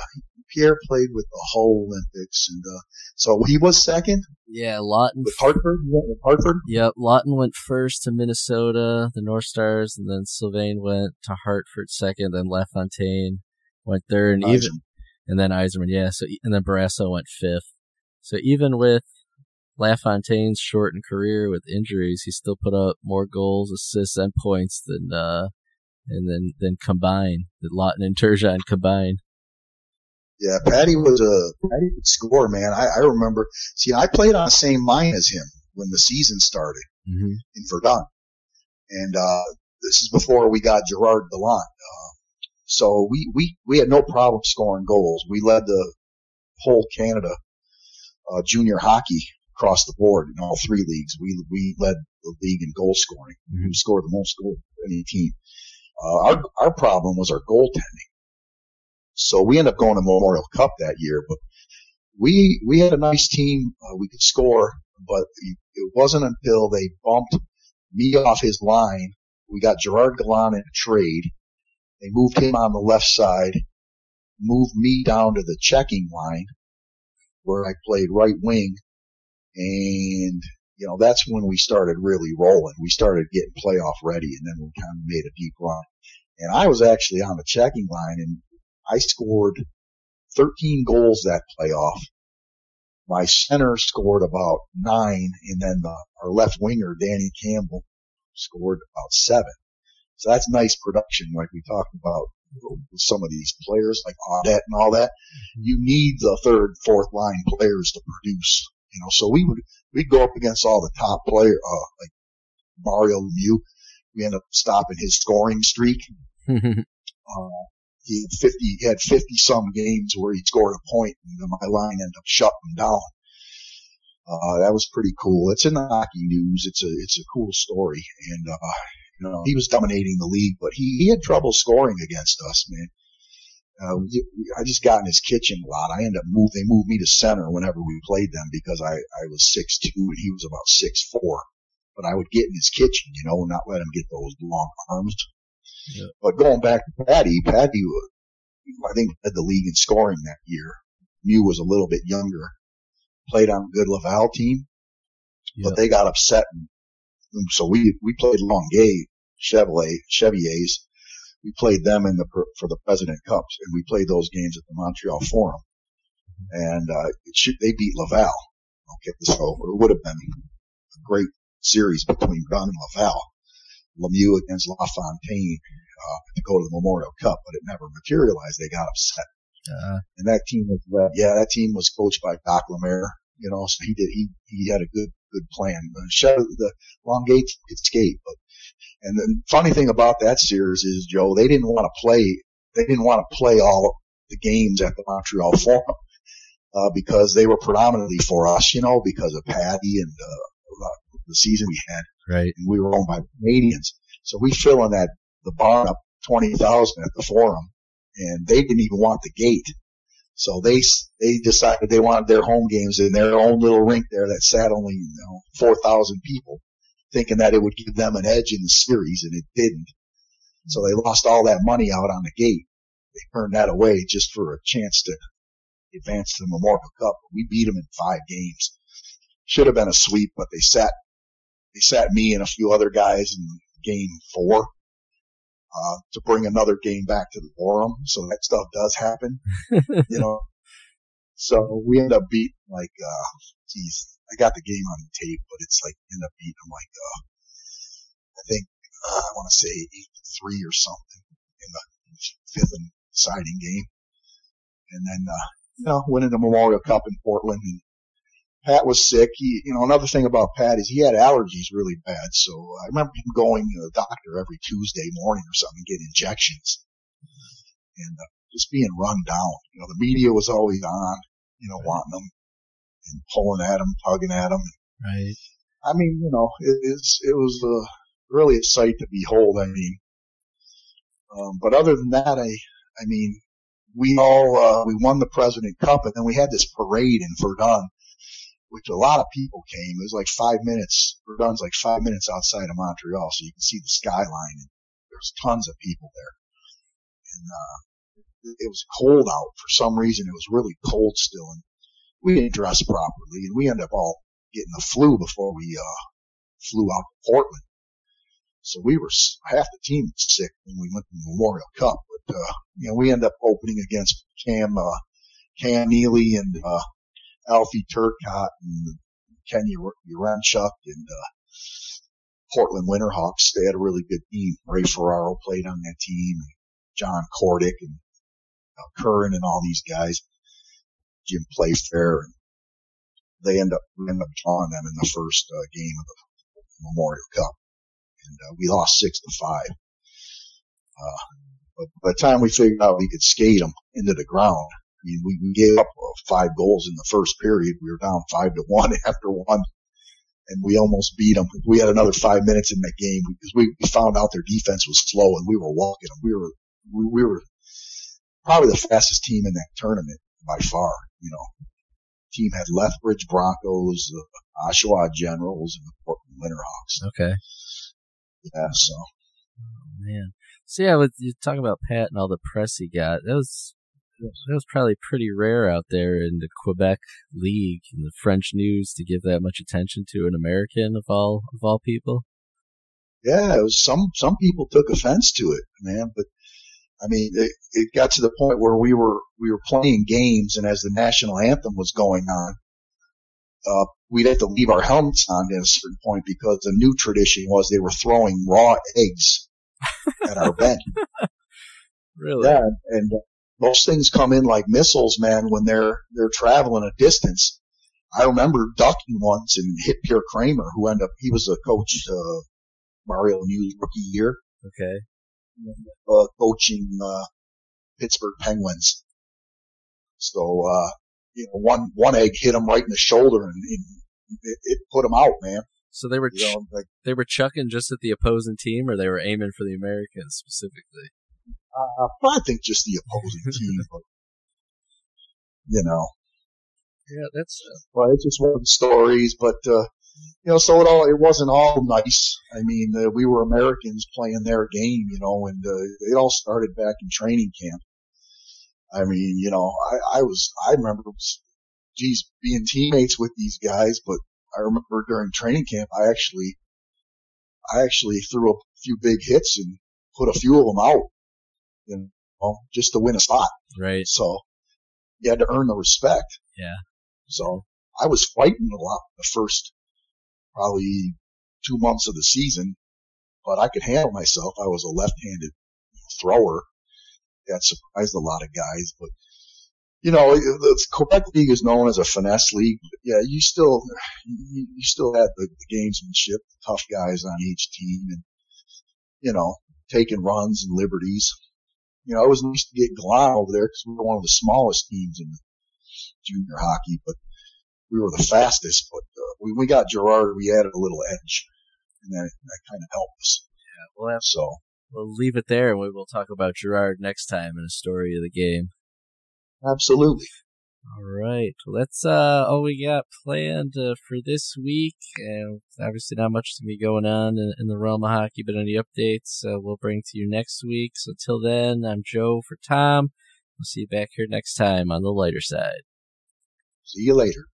S2: Pierre played with the Hull Olympics, and uh, so he was second.
S1: Yeah, Lawton
S2: with Hartford. with Hartford.
S1: Yep, Lawton went first to Minnesota, the North Stars, and then Sylvain went to Hartford second. Then LaFontaine went third, and even and then Yzerman. Yeah, so and then Barrasso went fifth. So even with LaFontaine's shortened career with injuries, he still put up more goals, assists, and points than uh, and then then combined, that Lawton and Turgeon combined.
S2: Yeah, Patty was a Patty could score, man. I, I remember. See, I played on the same line as him when the season started
S1: mm-hmm.
S2: in Verdun, and uh, this is before we got Gerard Gallant. Uh, so we we we had no problem scoring goals. We led the whole Canada uh, junior hockey across the board in all three leagues. We we led the league in goal scoring. Mm-hmm. We scored the most goals any team. Uh, our our problem was our goaltending. So we ended up going to Memorial Cup that year, but we, we had a nice team. Uh, we could score, but it wasn't until they bumped me off his line. We got Gerard Gallant in a trade. They moved him on the left side, moved me down to the checking line where I played right wing. And, you know, that's when we started really rolling. We started getting playoff ready and then we kind of made a deep run. And I was actually on the checking line and I scored 13 goals that playoff. My center scored about nine and then the, our left winger, Danny Campbell, scored about seven. So that's nice production like we talked about with some of these players like Audette and all that. Mm-hmm. You need the third, fourth line players to produce, you know, so we would, we'd go up against all the top player, uh, like Mario Lemieux. We ended up stopping his scoring streak. uh, he had 50, he had 50 some games where he scored a point and my line ended up shutting down. Uh, that was pretty cool. It's in the hockey news. It's a, it's a cool story. And, uh, you know, he was dominating the league, but he, he had trouble scoring against us, man. Uh, I just got in his kitchen a lot. I ended up move. They moved me to center whenever we played them because I, I was six two and he was about six four. But I would get in his kitchen, you know, and not let him get those long arms. Yeah. But going back to Patty, Patty, I think led the league in scoring that year. Mew was a little bit younger, played on a good Laval team, but they got upset and so we, we played Longueuil Chevrolet, Cheviers. We played them in the, for the President Cups and we played those games at the Montreal Forum. And, uh, should, they beat Laval. Okay. So it would have been a great series between Gunn and Laval. Lemieux against LaFontaine, uh, to go to the Memorial Cup, but it never materialized. They got upset. Uh-huh. And that team was led, yeah, that team was coached by Jacques Lemaire, you know, so he did, he, he had a good, good plan. The, the Longueuil could skate, but, and the funny thing about that series is, Joe, they didn't want to play, they didn't want to play all the games at the Montreal Forum, uh, because they were predominantly for us, you know, because of Patty and, uh, the season we had.
S1: Right.
S2: And we were owned by Canadiens. So we fill in that, the barn up 20,000 at the forum and they didn't even want the gate. So they they decided they wanted their home games in their own little rink there that sat only you know four thousand people, thinking that it would give them an edge in the series, and it didn't. So they lost all that money out on the gate. They turned that away just for a chance to advance to the Memorial Cup. We beat them in five games. Should have been a sweep, but they sat they sat me and a few other guys in game four uh, to bring another game back to the forum. So that stuff does happen, you know. So we end up beating like, uh, geez, I got the game on tape, but it's like end up beating them like, uh, I think, uh, I want to say eight to three or something in the fifth and deciding game. And then, uh, you know, winning the Memorial Cup in Portland and Pat was sick. He, you know, another thing about Pat is he had allergies really bad. So I remember him going to the doctor every Tuesday morning or something to get injections and uh, just being run down. You know, the media was always on, you know, wanting him and pulling at him, tugging at him.
S1: Right.
S2: I mean, you know, it is, it was uh, really a sight to behold. I mean, um, but other than that, I, I mean, we all, uh, we won the President Cup and then we had this parade in Verdun which a lot of people came. It was like five minutes. Verdun's like five minutes outside of Montreal, so you can see the skyline. And there's tons of people there, and uh, it was cold out for some reason. It was really cold still, and we didn't dress properly, and we ended up all getting the flu before we uh, flew out to Portland. So we were half the team was sick when we went to the Memorial Cup, but uh, you know we ended up opening against Cam uh, Cam Neely and uh, Alfie Turcotte and Kenny Yaremchuk and uh, Portland Winterhawks. They had a really good team. Ray Ferraro played on that team. John Kordic and uh, Curran and all these guys. Jim Playfair. And they end up, end up drawing them in the first uh, game of the Memorial Cup. And uh, we lost six to five. Uh, but by the time we figured out we could skate them into the ground, I mean, we, gave up uh, five goals in the first period. We were down five to one after one, and we almost beat them. We had another five minutes in that game because we, we found out their defense was slow, and we were walking them. We were we, we were probably the fastest team in that tournament by far. You know, team had Lethbridge Broncos, the Oshawa Generals, and the Portland Winterhawks.
S1: Okay.
S2: Yeah, so.
S1: Oh, man. So yeah, with you talk about Pat and all the press he got, that was that was probably pretty rare out there in the Quebec League in the French news to give that much attention to an American of all of all people.
S2: Yeah, it was some some people took offense to it, man. But I mean, it, it got to the point where we were we were playing games, and as the national anthem was going on, uh, we'd have to leave our helmets on at a certain point because the new tradition was they were throwing raw eggs at our bench.
S1: Really?
S2: Yeah, and those things come in like missiles, man, when they're they're traveling a distance. I remember ducking once and hit Pierre Creamer, who ended up he was a coach uh, Mario Lemieux's rookie year,
S1: Okay.
S2: Uh, coaching uh, Pittsburgh Penguins. So uh, you know, one one egg hit him right in the shoulder, and, and it, it put him out, man.
S1: So they were
S2: You know, like
S1: they were chucking just at the opposing team, or they were aiming for the Americans specifically.
S2: uh, I think just the opposing team, but you know.
S1: Yeah, that's uh,
S2: Well, it's just one of the stories, but uh, you know, so it all it wasn't all nice. I mean, uh, we were Americans playing their game, you know, and uh, it all started back in training camp. I mean, you know, I, I was I remember, geez, being teammates with these guys, but I remember during training camp, I actually, I actually threw a few big hits and put a few of them out, you know, just to win a spot.
S1: right.
S2: So you had to earn the respect.
S1: Yeah.
S2: So I was fighting a lot the first probably two months of the season, but I could handle myself. I was a left-handed thrower. That surprised a lot of guys, but you know, the Quebec League is known as a finesse league. But yeah, you still, you, you still had the, the gamesmanship, the tough guys on each team and, you know, taking runs and liberties. You know, it was nice to get Gallant over there because we were one of the smallest teams in junior hockey, but we were the fastest. But uh, when we got Gerard, we added a little edge, and that, that kind of helped us.
S1: We'll have,
S2: So,
S1: we'll leave it there, and we will talk about Gerard next time in a story of the game.
S2: absolutely.
S1: All right. Well, that's uh, all we got planned uh, for this week. And obviously, not much to be going on in, in the realm of hockey, but any updates uh, we'll bring to you next week. So, till then, I'm Joe for Tom. We'll see you back here next time on the lighter side.
S2: See you later.